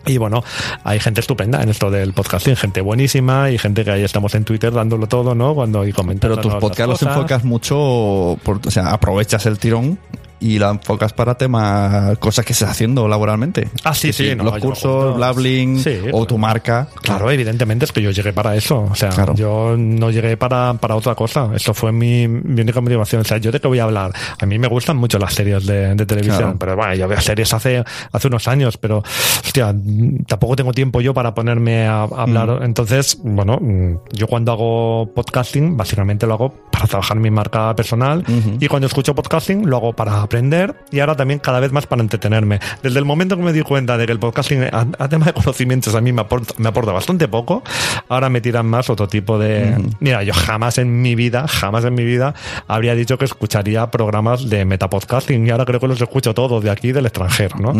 y bueno, hay gente estupenda en esto del podcasting, gente buenísima y gente que ahí estamos en Twitter dándolo todo, ¿no? Cuando y comentando Pero tus podcasts los enfocas mucho, por, o sea, aprovechas el tirón y la enfocas para temas, cosas que estás haciendo laboralmente. Ah, sí, sí, no, los cursos, Blabling Sí, o tu marca. Claro, evidentemente es que yo llegué para eso. O sea, Claro. yo no llegué para, para otra cosa. Eso fue mi, mi única motivación. O sea, yo de qué voy a hablar. A mí me gustan mucho las series de, de televisión, Claro. pero bueno, yo veo series hace, hace unos años, pero hostia, mm, tampoco tengo tiempo yo para ponerme a, a hablar. Entonces, bueno, mm, yo cuando hago podcasting, básicamente lo hago para trabajar mi marca personal y cuando escucho podcasting lo hago para aprender y ahora también cada vez más para entretenerme. Desde el momento que me di cuenta de que el podcasting a, a tema de conocimientos a mí me aporta, me aporta bastante poco, ahora me tiran más otro tipo de... Mira, yo jamás en mi vida, jamás en mi vida habría dicho que escucharía programas de metapodcasting y ahora creo que los escucho todos de aquí y del extranjero, ¿no?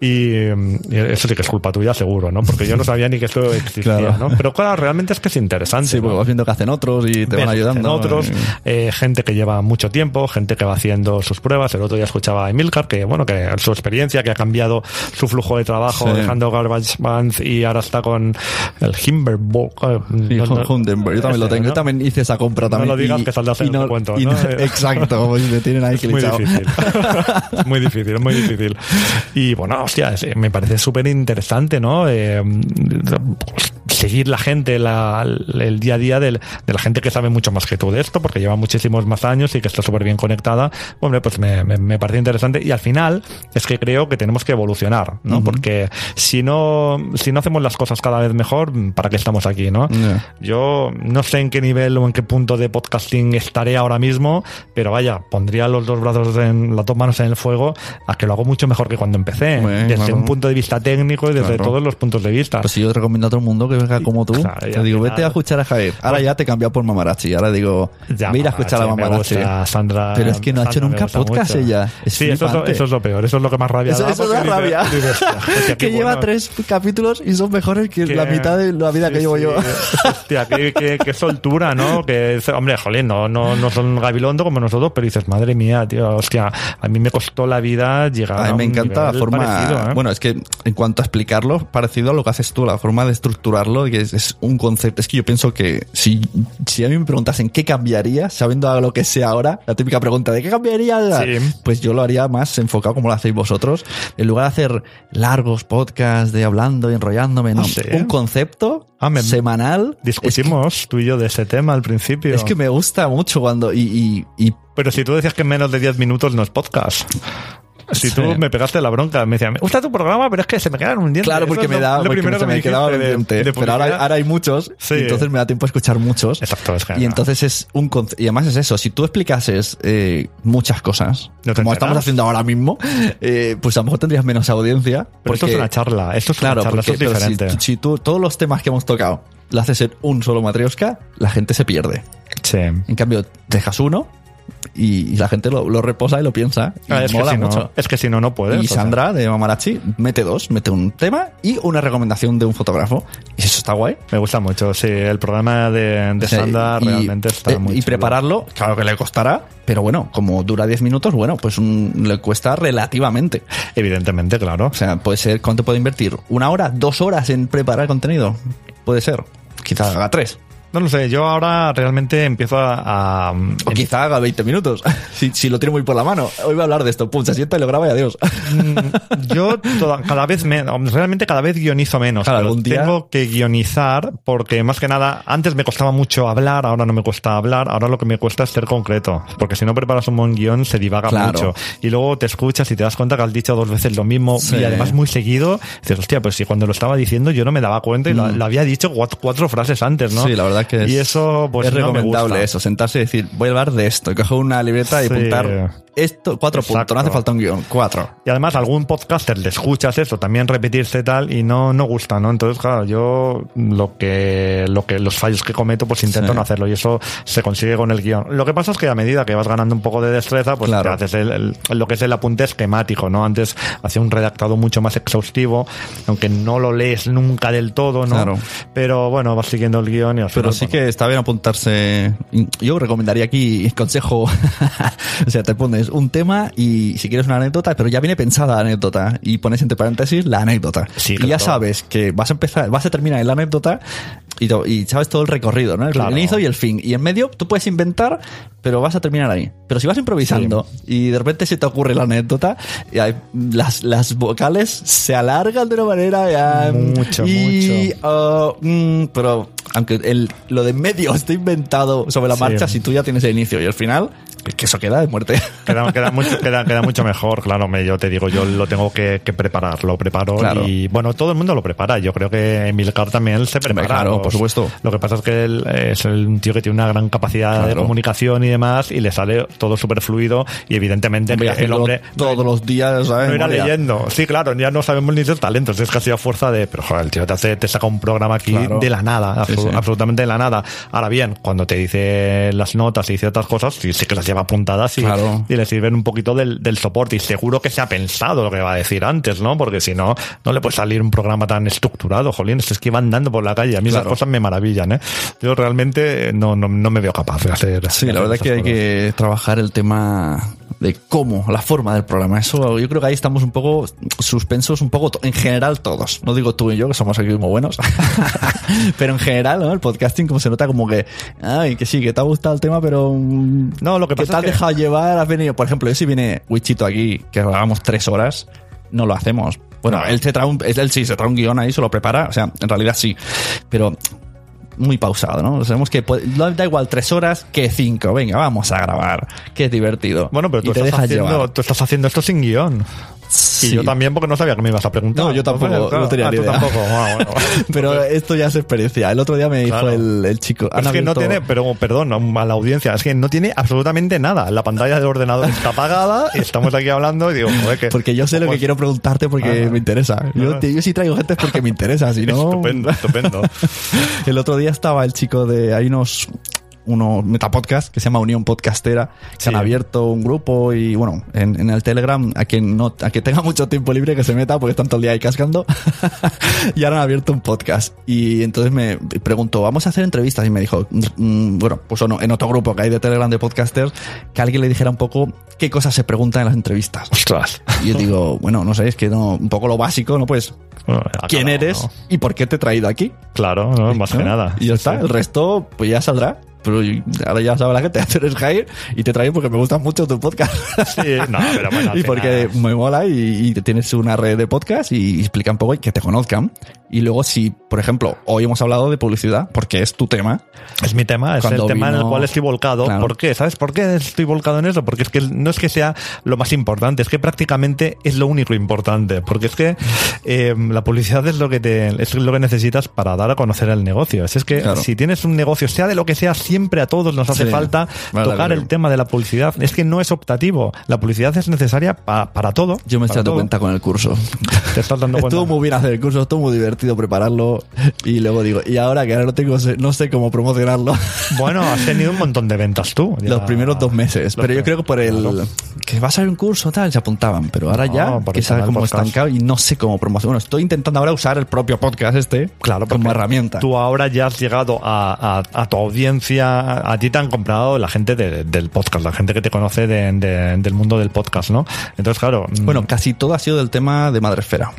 y, mm, y eso sí que es culpa tuya seguro, ¿no? Porque yo no sabía ni que esto existía, Claro. ¿no? Pero claro, realmente es que es interesante. Sí, ¿no? porque vas viendo que hacen otros y te Ves van hacen ayudando. otros, eh, gente que lleva mucho tiempo, gente que va haciendo sus pruebas. El otro día escuchaba a Emilcar, que bueno, que su experiencia, que ha cambiado su flujo de trabajo, Sí. dejando Garbage Bands y ahora está con el Himberbock. eh, Sí, no- no-. Yo también lo ese, tengo. ¿no? Yo también hice esa compra No también. lo digas y- que saldrás en y el cuento, ¿no? Exacto, pues me tienen ahí Es muy difícil. es muy difícil, es muy difícil. Y bueno, hostia, es- me parece súper interesante, ¿no? Eh, seguir la gente, la- el día a día del- de la gente que sabe mucho más que tú de esto, porque lleva muchísimos más años y que está súper bien conectada, hombre, pues me, me, me parece interesante. Y al final es que creo que tenemos que evolucionar, ¿no? Porque si no, si no hacemos las cosas cada vez mejor, ¿para qué estamos aquí, no? Ya. Yo no sé en qué nivel o en qué punto de podcasting estaré ahora mismo, pero vaya, pondría los dos brazos en las dos manos en el fuego a que lo hago mucho mejor que cuando empecé, Bueno, desde claro. un punto de vista técnico y desde Claro. todos los puntos de vista. Pues si yo recomiendo a todo el mundo que como tú, Claro, te digo, vete a escuchar a Javier. Ahora ya te he cambiado por Mamarachi. Ahora digo, Ya, mira a escuchar a Mamarachi. Sandra, Pero es que no ha hecho nunca podcast mucho. ella. Es sí, eso es, lo, flipante. eso es lo peor, eso es lo que más rabia Eso, da. eso da rabia. hostia, que lleva bueno. tres capítulos y son mejores que, que- la mitad de la vida sí, que llevo sí. yo. Hostia, qué, soltura, ¿no? Que, hombre, jolín, no, no, no son gabilondo como nosotros, pero dices, madre mía, tío, hostia, a mí me costó la vida llegar a, mí me un encanta la forma. parecido, ¿eh? Bueno, es que en cuanto a explicarlo, parecido a lo que haces tú, la forma de estructurarlo, que es, es un concepto. Es que yo pienso que si, si a mí me preguntasen qué cambiaría, sabiendo a lo que sé ahora, la típica pregunta de qué cambiaría, Sí. pues yo lo haría más enfocado como lo hacéis vosotros. En lugar de hacer largos podcasts de hablando y enrollándome, no. Ah, sí. Un concepto Ah, me- semanal. Es que- Discutimos tú y yo de ese tema al principio. Es que, me gusta mucho cuando. Y, y, y Pero si tú decías que en menos de 10 minutos no es podcast. Si tú me pegaste la bronca, me decías, me gusta tu programa, pero es que se me quedan un diente. Claro, porque me da, lo porque primero se me quedaba de- de pero ahora, hay muchos, Sí. y entonces me da tiempo a escuchar muchos. Exacto, es que Y entonces es un y además es eso, si tú explicases eh, muchas cosas, No como estamos haciendo ahora mismo, eh, pues a lo mejor tendrías menos audiencia. Pero esto es una charla, esto es una claro, charla, porque, esto es si- diferente. Si, tú todos los temas que hemos tocado lo haces en un solo matrioska, la gente se pierde. Sí. En cambio, dejas uno y, y la gente lo, lo reposa y lo piensa. Y Ah, es, que si no, es que si no, no puedes. Y o sea. Sandra de Mamarachi mete dos, mete un tema y una recomendación de un fotógrafo. Y eso está guay. Me gusta mucho, sí. El programa de, de O sea, Sandra y- realmente está eh, muy Y chulo. prepararlo, claro que le costará, pero bueno, como dura 10 minutos, bueno, pues un- le cuesta relativamente. Evidentemente, claro. O sea, puede ser, ¿cuánto puede invertir? ¿Una hora? ¿Dos horas en preparar contenido? Puede ser. Quizá haga tres. No lo sé, yo ahora realmente empiezo a... a- O quizá haga 20 minutos. si, si lo tiene muy por la mano. Hoy voy a hablar de esto. Pum, se sienta y lo graba y adiós. Mm, Yo toda- cada vez menos, realmente cada vez guionizo menos. Claro, pero algún día- Tengo que guionizar porque más que nada, antes me costaba mucho hablar, ahora no me cuesta hablar, ahora lo que me cuesta es ser concreto. Porque si no preparas un buen guion se divaga Claro. mucho. Y luego te escuchas y te das cuenta que has dicho dos veces lo mismo Sí. y además muy seguido. Dices, hostia, pues si cuando lo estaba diciendo yo no me daba cuenta y lo, lo había dicho cuatro, cuatro frases antes, ¿no? Mm. Sí, la verdad que es, Y eso, pues es no recomendable eso, sentarse y decir, voy a hablar de esto, coger una libreta y Sí. apuntar esto, cuatro Exacto. puntos, no hace falta un guion, cuatro. Y además algún podcaster le escuchas eso, también repetirse tal y no, no gusta, ¿no? Entonces, claro, yo lo que, lo que, los fallos que cometo, pues intento Sí. no hacerlo y eso se consigue con el guion. Lo que pasa es que a medida que vas ganando un poco de destreza, pues Claro. te haces el, el- lo que es el apunte esquemático, ¿no? Antes hacía un redactado mucho más exhaustivo, aunque no lo lees nunca del todo, ¿no? Claro. Pero bueno, vas siguiendo el guion y al Pero final, sí bueno, que está bien apuntarse. Yo recomendaría aquí consejo. o sea, te pones un tema y si quieres una anécdota, pero ya viene pensada la anécdota y pones entre paréntesis la anécdota. Sí, y ya sabes que vas a empezar, vas a terminar en la anécdota y, sabes todo el recorrido, ¿no? El Claro. inicio y el fin. Y en medio tú puedes inventar, pero vas a terminar ahí. Pero si vas improvisando y de repente se te ocurre la anécdota, y hay- las, las vocales se alargan de una manera ya, Mucho, y, mucho. mm, pero aunque el, lo de en medio esté inventado sobre la Sí. marcha, si tú ya tienes el inicio y el final, que eso queda de muerte. Queda, queda mucho, queda, queda mucho mejor, claro. Me, yo te digo, yo lo tengo que, que preparar, lo preparo Claro. y bueno, todo el mundo lo prepara. Yo creo que Emilcar también se prepara. claro, Los- por supuesto. Lo que pasa es que él es un tío que tiene una gran capacidad de Claro. comunicación y demás y le sale todo súper fluido y evidentemente Hombre, el hombre todos los días, ¿sabes? no Memoria. leyendo. Sí, claro, ya no sabemos ni sus talentos. Es casi a fuerza de. Pero joder, el tío te, hace, te saca un programa aquí Claro. de la nada, Sí, absolu- sí. absolutamente de la nada. Ahora bien, cuando te dice las notas y dice otras cosas, sí, sí que las lleva apuntadas y, Claro. y le sirven un poquito del, del soporte. Y seguro que se ha pensado lo que va a decir antes, ¿no? Porque si no, no le puede salir un programa tan estructurado, jolín. Es que van dando por la calle. A mí Claro. esas cosas me maravillan, ¿eh? Yo realmente no, no, no me veo capaz de hacer. Sí, de la hacer verdad esas que hay que trabajar el tema de cómo, la forma del programa. Eso yo creo que ahí estamos un poco suspensos, un poco en general todos. No digo tú y yo, que somos aquí muy buenos, pero en general, ¿no? El podcasting como se nota como que, ay, que sí, que te ha gustado el tema, pero... mm, No, lo que que te has que- dejado llevar, has venido, por ejemplo, yo si viene Wichito aquí, que hagamos tres horas, no lo hacemos. Bueno, él, se trae un, él sí se trae un guion ahí, se lo prepara. O sea, en realidad sí. Pero muy pausado, ¿no? Sabemos que puede- da igual tres horas que cinco. Venga, vamos a grabar. Que es divertido. Bueno, pero tú Y te estás, dejas haciendo, llevar. tú estás haciendo esto sin guion. Sí. Y yo también porque no sabía que me ibas a preguntar. No, yo tampoco, claro, no tenía ah, ni tú idea. tampoco. Ah, bueno. Pero esto ya es experiencia. El otro día me dijo el, el chico. Es que no tiene, pero perdón, a la audiencia, es que no tiene absolutamente nada. La pantalla del ordenador está apagada y estamos aquí hablando y digo, joder, que. Porque yo sé lo que quiero preguntarte porque Ah. me interesa. Yo, yo sí traigo gente porque me interesa, si no... Estupendo, estupendo. El otro día estaba el chico de... Hay unos unos metapodcast que se llama Unión Podcastera que Sí. han abierto un grupo y bueno en, en el Telegram a quien no a quien tenga mucho tiempo libre que se meta porque están todo el día ahí cascando y ahora han abierto un podcast y entonces me preguntó vamos a hacer entrevistas y me dijo mm, bueno pues no, en otro grupo que hay de Telegram de podcasters que alguien le dijera un poco qué cosas se preguntan en las entrevistas Ostras. y yo digo, bueno, no sé, es que no, un poco lo básico, ¿no? Pues, Bueno, ¿quién eres no. y por qué te he traído aquí? Claro, no, más que nada. Y ya está, Sí. el resto, pues ya saldrá. Pero ahora ya sabe la gente, eres Jair y te traigo porque me gusta mucho tu podcast. Sí, no, pero bueno, y porque me mola y, y tienes una red de podcast y explica un poco y que te conozcan. Y luego si, por ejemplo, hoy hemos hablado de publicidad, porque es tu tema. Es mi tema, es Cuando el tema en el cual estoy volcado. Claro. ¿Por qué? ¿Sabes por qué estoy volcado en eso? Porque es que no es que sea lo más importante, es que prácticamente es lo único importante. Porque es que eh, la publicidad es lo que te, es lo que necesitas para dar a conocer el negocio. Es, es que Claro. si tienes un negocio, sea de lo que sea, siempre a todos nos hace Sí. falta Vale, tocar vale. el tema de la publicidad. Es que no es optativo. La publicidad es necesaria pa- para todo. Yo me estoy dando cuenta con el curso. Te estás dando cuenta. Estuvo muy bien hacer el curso, estuvo muy divertido prepararlo. Y luego digo, y ahora que ahora no tengo, no sé cómo promocionarlo. Bueno, has tenido un montón de ventas tú. ya. Los primeros dos meses. Pero yo creo que por el. Que vas a ver un curso, tal, se apuntaban. Pero ahora No, ya, que cómo podcast. estancado y no sé cómo promocionar. Bueno, estoy intentando ahora usar el propio podcast este Claro, como herramienta. Tú ahora ya has llegado a, a- a tu audiencia, a ti te han comprado la gente de- del podcast, la gente que te conoce de- de- del mundo del podcast, ¿no? Entonces, claro. mm, Bueno, casi todo ha sido del tema de Madresfera.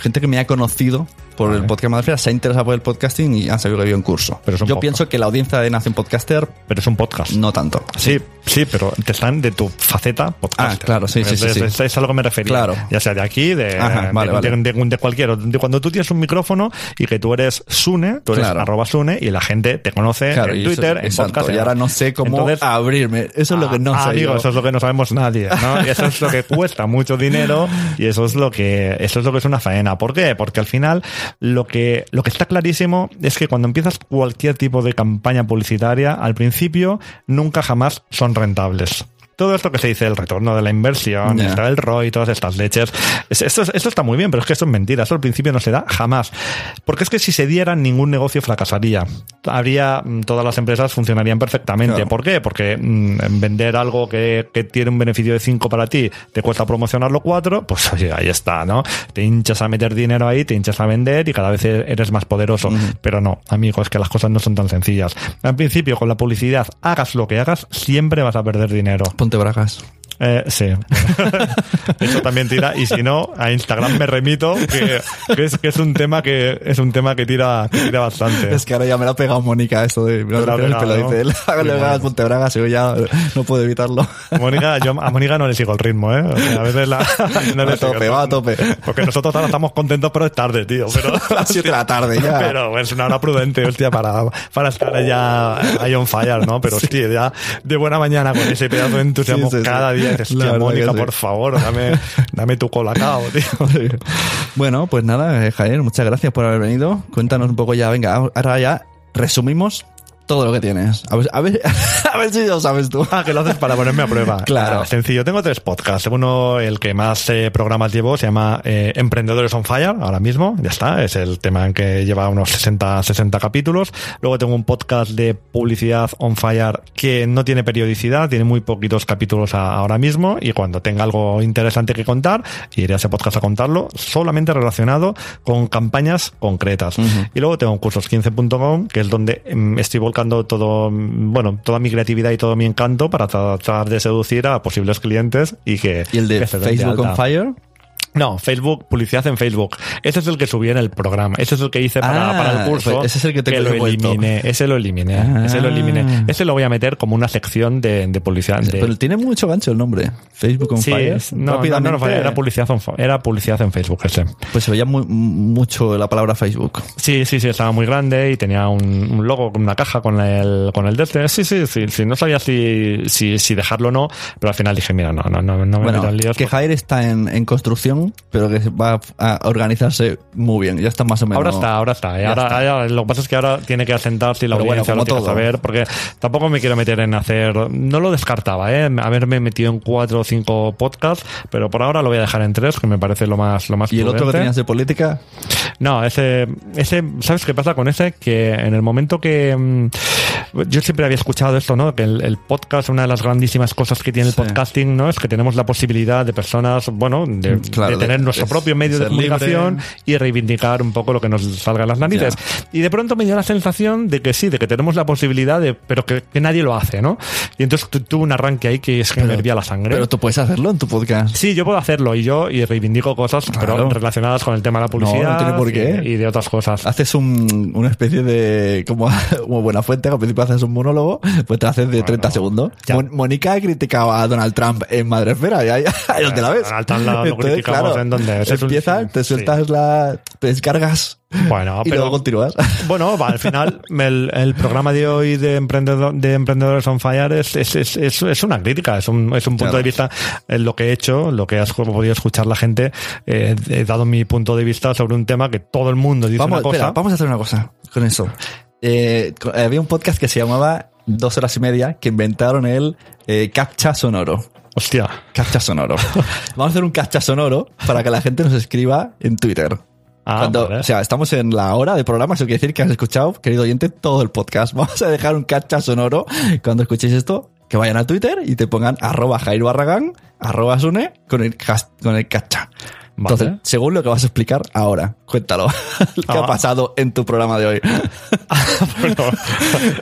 Gente que me ha conocido por el podcast Madresfera se ha interesado por el podcasting y han sabido que había un curso. Pero yo podcast. pienso que la audiencia de Nación Podcaster pero es un podcast. no tanto. Sí, sí, pero te están de tu faceta podcast. Ah, claro, sí, sí, sí, sí. Es, a lo que me refería. Claro. Ya sea de aquí, de, Ajá, vale, de, vale. de- de- de cualquier. De cuando tú tienes un micrófono y que tú eres Sune, tú eres Claro. arroba Sune y la gente te conoce Claro, en eso- Twitter, en exacto, podcast. Y ahora no sé cómo Entonces, abrirme. Eso es lo que no Ah, sé. amigo, yo. eso es lo que no sabemos nadie, ¿no? Y eso es lo que cuesta mucho dinero y eso es lo que eso es lo que es una faena. ¿Por qué? Porque al final lo que lo que está clarísimo es que cuando empiezas cualquier tipo de campaña publicitaria, al principio nunca jamás son rentables. Todo esto que se dice, el retorno de la inversión, está el ROI, todas estas leches, es- esto, es- esto está muy bien, pero es que esto es mentira, esto al principio no se da jamás. Porque es que si se diera, ningún negocio fracasaría. Habría, mm, todas las empresas funcionarían perfectamente. Claro. ¿Por qué? Porque mm, vender algo que, que tiene un beneficio de 5 para ti, te cuesta promocionarlo 4, pues oye, ahí está, ¿no? Te hinchas a meter dinero ahí, te hinchas a vender y cada vez e-, eres más poderoso. Pero no, amigo, es que las cosas no son tan sencillas. Al principio, con la publicidad, hagas lo que hagas, siempre vas a perder dinero. Ponte bragas. Eh, sí. Eso también tira. Y si no, a Instagram me remito, que, que es, que es un tema que es un tema que tira, que tira bastante. Es que ahora ya me lo ha pegado Mónica eso de... Me lo ha el pelo, pegado, dice él. ¿no? Sí, bueno. ponte bragas. Y yo ya no puedo evitarlo. Mónica, yo a Mónica no le sigo el ritmo, ¿eh? O sea, a veces la, no Va le a sigo tope, va a tope. Porque nosotros ahora estamos contentos, pero es tarde, tío. Pero, Las siete de la tarde ya. Pero es una hora prudente, hostia, para, para estar ya ahí on fire, ¿no? Pero hostia, ya de buena mañana con ese pedazo de entusiasmo Sí, sí, sí. cada día. Mónica, sí. por favor, dame, dame tu colacao, tío. Bueno, pues nada, eh, Javier, muchas gracias por haber venido. Cuéntanos un poco ya, venga, ahora ya resumimos todo lo que tienes. A ver, a ver, a ver si lo sabes tú. Ah, que lo haces para ponerme a prueba. Claro. Ah, sencillo. Tengo tres podcasts. Uno, el que más eh, programas llevo, se llama eh, Emprendedores on Fire, ahora mismo. Ya está. Es el tema en que lleva unos 60, 60 capítulos. Luego tengo un podcast de publicidad on fire que no tiene periodicidad, tiene muy poquitos capítulos a- ahora mismo. Y cuando tenga algo interesante que contar, iré a ese podcast a contarlo, solamente relacionado con campañas concretas. Y luego tengo un cursos15.com, que es donde mm, estoy volcando todo, bueno, toda mi creatividad y todo mi encanto para tratar de seducir a posibles clientes y que ¿Y el de que se den Facebook on. Fire? No, Facebook, publicidad en Facebook. Ese es el que subí en el programa. Ese es el que hice para, Ah, para el curso. pues ese es el que tengo lo devuelto. eliminé. Ese lo eliminé. Ah. Ese lo eliminé. Ese lo voy a meter como una sección de, de publicidad. de- Pero tiene mucho gancho el nombre. Facebook on sí, Fire. no, no, Rápidamente, no, no, era publicidad, era publicidad en Facebook ese. Pues se veía muy- mucho la palabra Facebook. Sí, sí, sí, estaba muy grande y tenía un, un logo con una caja con el, con el este. Sí, sí, sí, sí, no sabía si, si, si dejarlo o no, pero al final dije, mira, no, no, no, no me Bueno, meto en líos. que Jair está en, en construcción, pero que va a organizarse muy bien. Ya está más o menos. Ahora está, ahora está. ¿eh? Ahora, está. ahora- lo que pasa es que ahora tiene que asentarse y la Pero bueno, audiencia como lo tiene que todo. saber, porque tampoco me quiero meter en hacer. No lo descartaba, ¿eh? Haberme metido en cuatro o cinco podcasts, pero por ahora lo voy a dejar en tres, que me parece lo más, lo más Y el otro que tenías de política, No, ese, ese, ¿sabes qué pasa con ese? Que en el momento que mm, yo siempre había escuchado esto, ¿no? Que el, el podcast, una de las grandísimas cosas que tiene el Sí. podcasting, ¿no? Es que tenemos la posibilidad de personas, bueno, de, Claro, de tener de- nuestro de propio medio de ser libre. comunicación y reivindicar un poco lo que nos salga en las narices. Y de pronto me dio la sensación de que sí, de que tenemos la posibilidad de, pero que, que nadie lo hace, ¿no? Y entonces tu- tuve un arranque ahí que es que me hervía la sangre. pero tú puedes hacerlo en tu podcast. Sí, yo puedo hacerlo y yo y reivindico cosas pero Claro. relacionadas con el tema de la publicidad no tiene por qué. Y, y de otras cosas. Haces un, una especie de. Como, como buena fuente, al principio haces un monólogo, pues te haces de 30 segundos. Mon- Mónica criticaba a Donald Trump en Madresfera, y ahí, ahí donde la ves. Donald Trump lo- lo criticamos en donde- es un- empiezas, te sí. sueltas la. te descargas Bueno, y pero luego continúas. bueno, va, al final el, el programa de hoy de, emprendedor, de Emprendedores on Fire es, es, es, es- es una crítica, es un, es un punto Claro. de vista en lo que he hecho, lo que has podido escuchar la gente. eh, he dado mi punto de vista sobre un tema que todo el mundo dice Vamos, una cosa. espera, vamos a hacer una cosa con eso. Eh, había un podcast que se llamaba Dos horas y media que inventaron el eh, captcha sonoro. Hostia. Captcha sonoro. Vamos a hacer un captcha sonoro para que la gente nos escriba en Twitter. Ah, Cuando, vale. O sea, estamos en la hora de programa, eso quiere decir que has escuchado, querido oyente, todo el podcast. Vamos a dejar un captcha sonoro cuando escuchéis esto, que vayan a Twitter y te pongan arroba Jairo Barragán, arroba Sune, con el, con el captcha. Vale. Entonces, según lo que vas a explicar ahora, cuéntalo. ¿Qué ha Ah. pasado en tu programa de hoy? Bueno,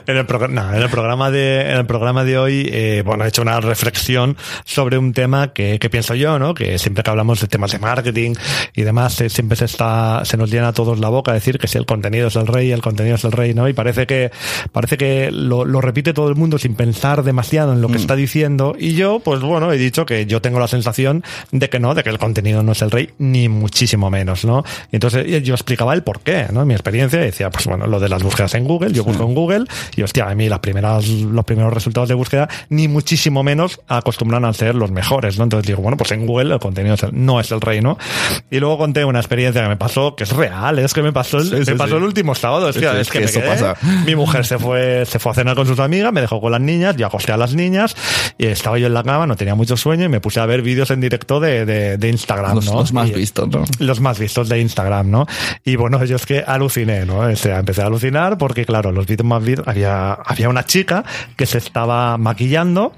en, el no, en el programa de en el programa de hoy eh, bueno he hecho una reflexión sobre un tema que, que pienso yo no que siempre que hablamos de temas de marketing y demás eh, siempre se está se nos llena a todos la boca decir que si el contenido es el rey el contenido es el rey no y parece que parece que lo, lo repite todo el mundo sin pensar demasiado en lo que está diciendo y yo pues bueno he dicho que yo tengo la sensación de que no de que el contenido no es el rey ni muchísimo menos no y entonces yo explicaba el por qué no mi experiencia decía pues bueno lo de las búsquedas en Google yo busco en Google y hostia a mí las primeras los primeros resultados de búsqueda ni muchísimo menos acostumbran a ser los mejores no entonces digo bueno pues en Google el contenido no es el rey no y luego conté una experiencia que me pasó que es real es que me pasó el, Sí, me sí, pasó sí. el último sábado hostia, es que, me eso quedé- pasa. mi mujer se fue se fue a cenar con sus amigas me dejó con las niñas yo acosté a las niñas y estaba yo en la cama no tenía mucho sueño y me puse a ver vídeos en directo de, de, de Instagram Los, ¿no? los más Y- vistos, ¿no? los más vistos de Instagram, ¿no? Y bueno, yo es que aluciné, ¿no? O sea, empecé a alucinar porque, claro, los vídeos más vistos, había, había una chica que se estaba maquillando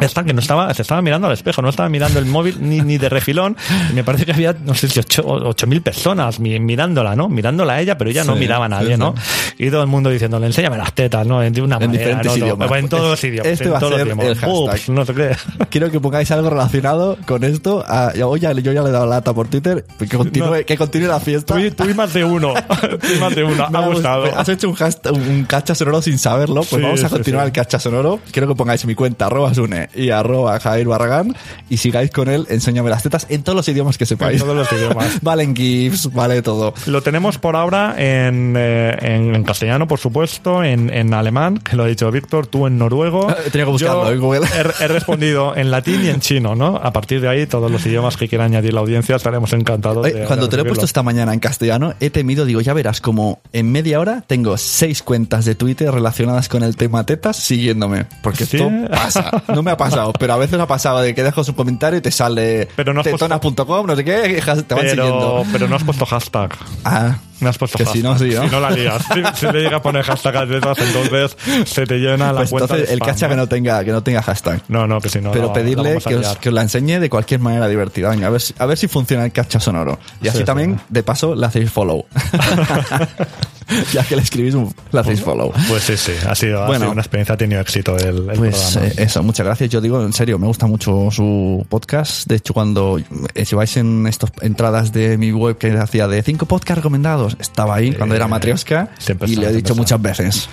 esta que no estaba, se estaba mirando al espejo, no estaba mirando el móvil ni, ni de refilón. Me parece que había, no sé si ocho, mil personas mi- mirándola, ¿no? Mirándola a ella, pero ella no Sí, miraba a nadie, sí, ¿no? Y todo el mundo diciéndole, enséñame las tetas, ¿no? De una En manera, diferentes ¿no? idiomas. En todos los idiomas. Este en va a ser el hashtag. Ups, no sé qué. Quiero que pongáis algo relacionado con esto. A, ya- oye, yo ya le he dado lata por Twitter. Que continúe, No. que continúe la fiesta. Tú, tú y más de uno. Tú y más de uno. Me Ha gustado. Has hecho un, hashtag, un cacha sonoro sin saberlo. Pues Sí, vamos a sí, continuar sí. el cacha sonoro. Quiero que pongáis mi cuenta, arroba Sune y arroba Jair Barragán. Y sigáis con él, enséñame las tetas en todos los idiomas que sepáis. En todos los idiomas. Valen GIFs, vale todo. Lo tenemos por ahora en, eh, en, en castellano, por supuesto, en, en alemán, que lo ha dicho Víctor, tú en noruego. Eh, tenía que buscarlo Yo en Google. He, he respondido en latín y en chino, ¿no? A partir de ahí, todos los idiomas que quiera añadir la audiencia estaremos encantados. Oye, de- cuando de te lo he puesto esta mañana en castellano, he temido, digo, ya verás, como en media hora tengo seis cuentas de Twitter relacionadas con el tema tetas siguiéndome. Porque ¿Sí? esto pasa. No me ha pasado, pero a veces ha pasado de que dejas un comentario y te sale Pero no tetonas.com, no sé qué, y te van pero, siguiendo. pero no has puesto hashtag. Ah, No has puesto Que hashtag. si no, sí, ¿no? Si no la lías. Si, si le llegas a poner hashtag a entonces se te llena la pues cuenta. entonces de el cacha que no tenga, que no tenga hashtag. No, no, que si no. pero la- pedirle que os, que os la enseñe de cualquier manera divertida. Venga, a ver, si- a ver si funciona el cacha sonoro. Y así Sí, también, de paso, le hacéis follow. ya que le escribís, un- le hacéis follow. Pues sí, sí, ha sido, ha Bueno. sido una experiencia, ha tenido éxito el, el Pues programa. eh, eso, muchas gracias. Yo digo, en serio, me gusta mucho su podcast. De hecho, cuando eh, vais en estas entradas de mi web que hacía de cinco podcasts recomendados, estaba ahí cuando era Matrioska y le he dicho muchas veces.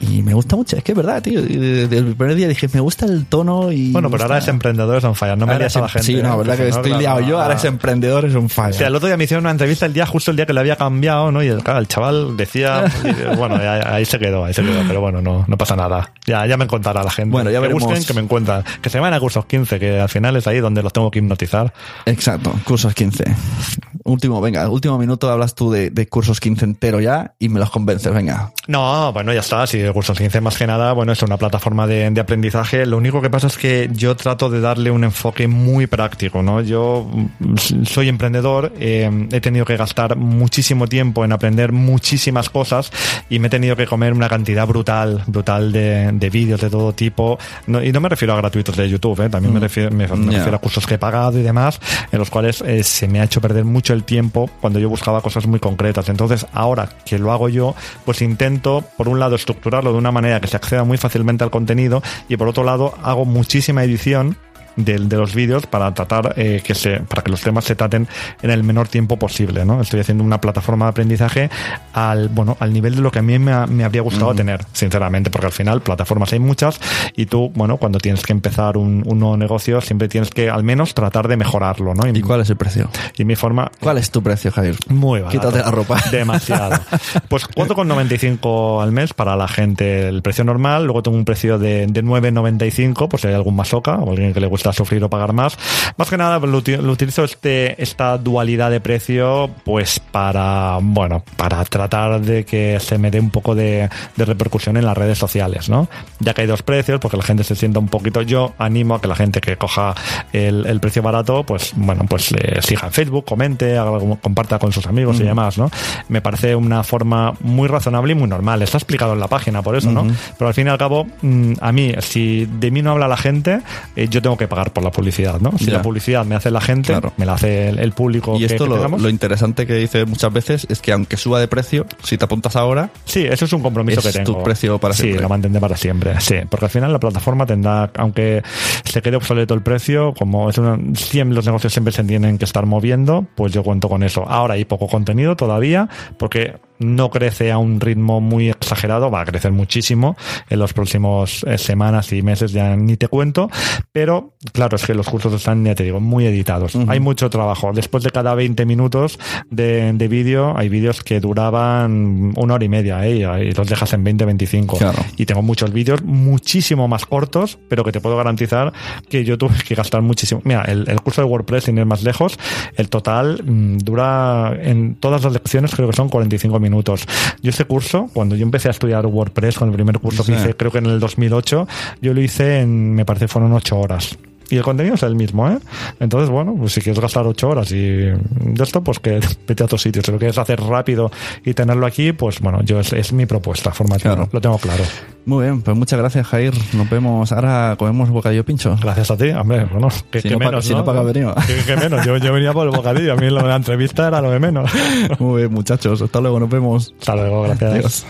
Y me gusta mucho, es que es verdad, tío. Desde el primer día dije, me gusta el tono y. Bueno, pero ahora es emprendedores on fire, no me es a la gente. Sí, ¿eh? no, verdad Porque que estoy liado yo, ahora ah. es emprendedor, es un fire. O sea, el otro día me hicieron una entrevista el día, justo el día que le había cambiado, ¿no? Y el, claro, el chaval decía, y, bueno, ahí, ahí se quedó, ahí se quedó, pero bueno, no, no pasa nada. Ya, ya me contará la gente. Bueno, ya que veremos. busquen, que me encuentran. Que se vayan a cursos 15, que al final es ahí donde los tengo que hipnotizar. Exacto, cursos 15. Último, venga, último minuto hablas tú de, de cursos 15 entero ya y me los convences, venga. No, bueno, ya está. Si el curso 15 más que nada, bueno, es una plataforma de, de aprendizaje. Lo único que pasa es que yo trato de darle un enfoque muy práctico, ¿no? Yo mm, soy emprendedor, eh, he tenido que gastar muchísimo tiempo en aprender muchísimas cosas y me he tenido que comer una cantidad brutal, brutal de, de vídeos de todo tipo. No- y no me refiero a gratuitos de YouTube, ¿eh? también me refiero, me, me Ya. refiero a cursos que he pagado y demás, en los cuales eh, se me ha hecho perder mucho el tiempo cuando yo buscaba cosas muy concretas. Entonces, ahora que lo hago yo, pues intento, por un lado, estructurarlo de una manera que se acceda muy fácilmente al contenido y por otro lado, hago muchísima edición de, de los vídeos para tratar eh, que se para que los temas se traten en el menor tiempo posible no estoy haciendo una plataforma de aprendizaje al bueno al nivel de lo que a mí me, ha- me habría gustado tener sinceramente porque al final plataformas hay muchas y tú bueno cuando tienes que empezar un, un nuevo negocio siempre tienes que al menos tratar de mejorarlo no ¿Y cuál es el precio? y mi forma ¿Cuál es tu precio, Javier? muy barato. Quítate la ropa. Demasiado. Pues 4,95 al mes para la gente el precio normal. Luego tengo un precio de, de 9,95 pues si hay algún masoca o alguien que le gusta sufrir o pagar más. Más que nada lo, uti- lo utilizo este, esta dualidad de precio pues para, bueno, para tratar de que se me dé un poco de, de repercusión en las redes sociales, ¿no? Ya que hay dos precios, porque la gente se sienta un poquito. Yo animo a que la gente que coja el, el precio barato, pues bueno, pues le siga en Facebook, comente, haga algo- comparta con sus amigos y demás, ¿no? Me parece una forma muy razonable y muy normal. Está explicado en la página, por eso, ¿no? Pero al fin y al cabo, mm, a mí, si de mí no habla la gente, eh, yo tengo que pagar por la publicidad, ¿no? Si Ya. la publicidad me hace la gente, Claro. me la hace el, el público Y que- esto que lo, lo interesante que dice muchas veces es que aunque suba de precio, si te apuntas ahora, Sí, eso es un compromiso Es que tengo. tu precio para sí, siempre. lo mantendré para siempre. Sí, porque al final la plataforma tendrá, aunque se quede obsoleto el precio, como es una, siempre los negocios siempre se tienen que estar moviendo, pues yo cuento con eso. Ahora hay poco contenido todavía, porque no crece a un ritmo muy exagerado, va a crecer muchísimo en los próximos eh, semanas y meses, ya ni te cuento, pero claro, es que los cursos están, ya te digo, muy editados. Hay mucho trabajo. Después de cada 20 minutos de, de vídeo, hay vídeos que duraban una hora y media, ¿eh? y, los dejas en 20, 25. Claro. Y tengo muchos vídeos muchísimo más cortos, pero que te puedo garantizar que yo tuve que gastar muchísimo. Mira, el, el curso de WordPress, sin ir más lejos, el total mm, dura en todas las lecciones, creo que son 45 minutos. Yo este curso, cuando yo empecé a estudiar WordPress, con el primer curso Sí. que hice, creo que en el 2008, yo lo hice en, me parece, fueron 8 horas. Y el contenido es el mismo, ¿eh? Entonces, bueno, pues si quieres gastar ocho horas y de esto, pues que vete a otro sitio. Si lo quieres hacer rápido y tenerlo aquí, pues bueno, yo es, es mi propuesta formativa. Claro. Lo tengo claro. muy bien, pues muchas gracias, Jair. Nos vemos. Ahora comemos bocadillo pincho. Gracias a ti, hombre. Bueno, que, Si que no pa- menos. si no venido. Que, que menos. Yo, yo venía por el bocadillo. A mí lo de la entrevista era lo de menos. Muy bien, muchachos. Hasta luego, nos vemos. Hasta luego, gracias. Adiós.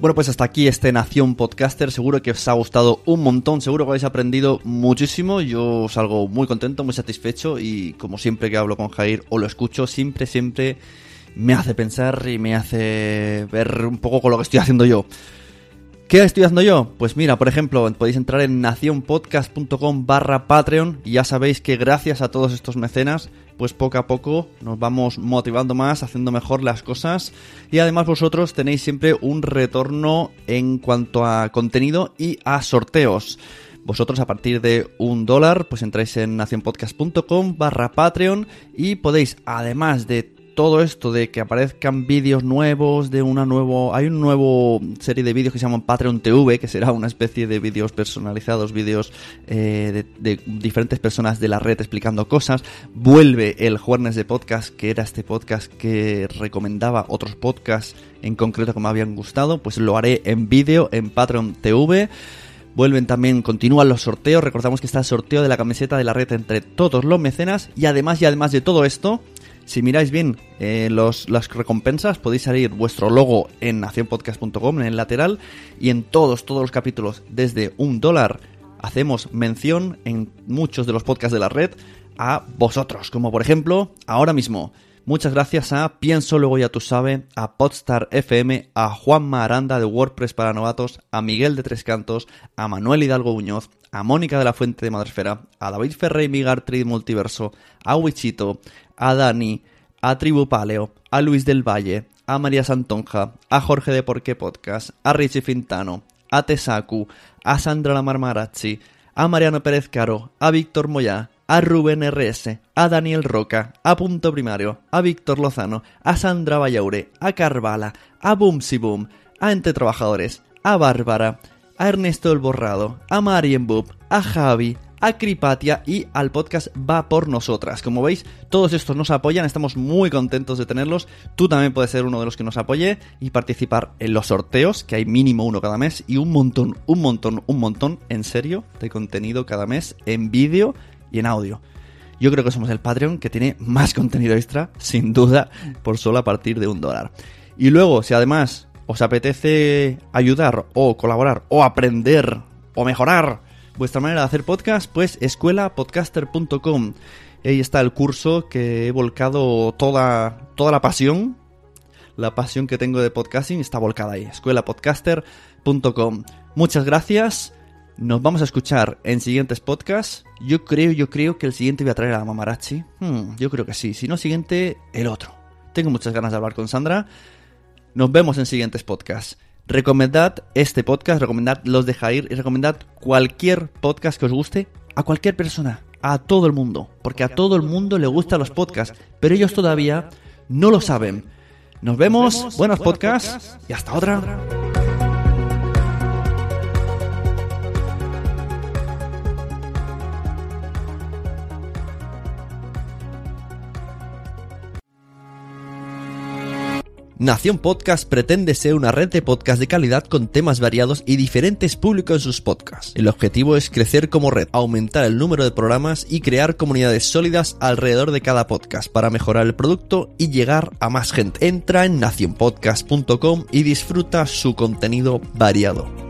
Bueno, pues hasta aquí este Nación Podcaster. Seguro que os ha gustado un montón, seguro que habéis aprendido muchísimo. Yo salgo muy contento, muy satisfecho y como siempre que hablo con Jair o lo escucho, siempre, siempre me hace pensar y me hace ver un poco con lo que estoy haciendo yo. ¿Qué estoy haciendo yo? Pues mira, por ejemplo, podéis entrar en nacionpodcast.com barra Patreon y ya sabéis que gracias a todos estos mecenas, pues poco a poco nos vamos motivando más, haciendo mejor las cosas y además vosotros tenéis siempre un retorno en cuanto a contenido y a sorteos. Vosotros a partir de un dólar, pues entráis en nacionpodcast.com barra Patreon y podéis, además de todo esto de que aparezcan vídeos nuevos, de una nuevo. Hay una nuevo serie de vídeos que se llaman Patreon TV, que será una especie de vídeos personalizados, vídeos eh, de, de diferentes personas de la red explicando cosas. Vuelve el Jueves de Podcast, que era este podcast que recomendaba otros podcasts en concreto que me habían gustado. Pues lo haré en vídeo en Patreon TV. Vuelven también, continúan los sorteos. Recordamos que está el sorteo de la camiseta de la red entre todos los mecenas. Y además, y además de todo esto, si miráis bien eh, los, las recompensas, podéis salir vuestro logo en nacionpodcast.com, en el lateral, y en todos, todos los capítulos, desde un dólar, hacemos mención en muchos de los podcasts de la red a vosotros, como por ejemplo, ahora mismo. Muchas gracias a Pienso Luego Ya Tú Sabe, a Podstar FM, a Juanma Aranda de WordPress para Novatos, a Miguel de Tres Cantos, a Manuel Hidalgo Muñoz, a Mónica de la Fuente de Madresfera, a David Ferrey Migar Trade Multiverso, a Wichito, a Dani, a Tribu Paleo, a Luis del Valle, a María Santonja, a Jorge de Porqué Podcast, a Richie Fintano, a Tesaku, a Sandra La Marmarazzi, a Mariano Pérez Caro, a Víctor Moyá, a Rubén RS, a Daniel Roca, a Punto Primario, a Víctor Lozano, a Sandra Vallaure, a Carvala, a Boomsy Boom, a Entre Trabajadores, a Bárbara, a Ernesto el Borrado, a Marien Boop, a Javi, a Cripatia y al podcast Va por Nosotras. Como veis, todos estos nos apoyan, estamos muy contentos de tenerlos. Tú también puedes ser uno de los que nos apoye y participar en los sorteos, que hay mínimo uno cada mes, y un montón, un montón, un montón, en serio, de contenido cada mes en vídeo y en audio. Yo creo que somos el Patreon que tiene más contenido extra, sin duda, por solo a partir de un dólar. Y luego, si además os apetece ayudar o colaborar o aprender o mejorar vuestra manera de hacer podcast, pues escuelapodcaster.com. Ahí está el curso que he volcado toda, toda la pasión. La pasión que tengo de podcasting está volcada ahí. escuelapodcaster.com. Muchas gracias. Nos vamos a escuchar en siguientes podcasts. Yo creo, yo creo que el siguiente voy a traer a Mamarachi. Hmm, yo creo que sí. Si no, siguiente, el otro. Tengo muchas ganas de hablar con Sandra. Nos vemos en siguientes podcasts. Recomendad este podcast, recomendad los de Jair y recomendad cualquier podcast que os guste a cualquier persona, a todo el mundo, porque a todo el mundo le gustan los podcasts, pero ellos todavía no lo saben. Nos vemos, buenos podcasts y hasta otra. Nación Podcast pretende ser una red de podcast de calidad con temas variados y diferentes públicos en sus podcasts. El objetivo es crecer como red, aumentar el número de programas y crear comunidades sólidas alrededor de cada podcast para mejorar el producto y llegar a más gente. Entra en nacionpodcast.com y disfruta su contenido variado.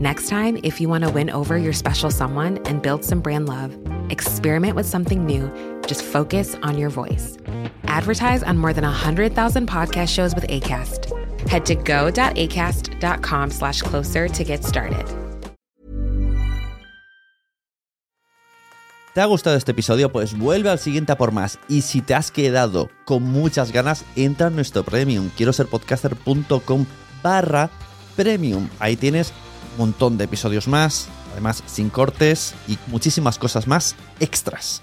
Next time, if you want to win over your special someone and build some brand love, experiment with something new. Just focus on your voice. Advertise on more than 100,000 podcast shows with ACAST. Head to go.acast.com slash closer to get started. ¿Te ha gustado este episodio? Pues vuelve al siguiente a por más. Y si te has quedado con muchas ganas, entra en nuestro premium. Quiero ser podcaster.com barra premium. Ahí tienes montón de episodios más, además sin cortes y muchísimas cosas más extras.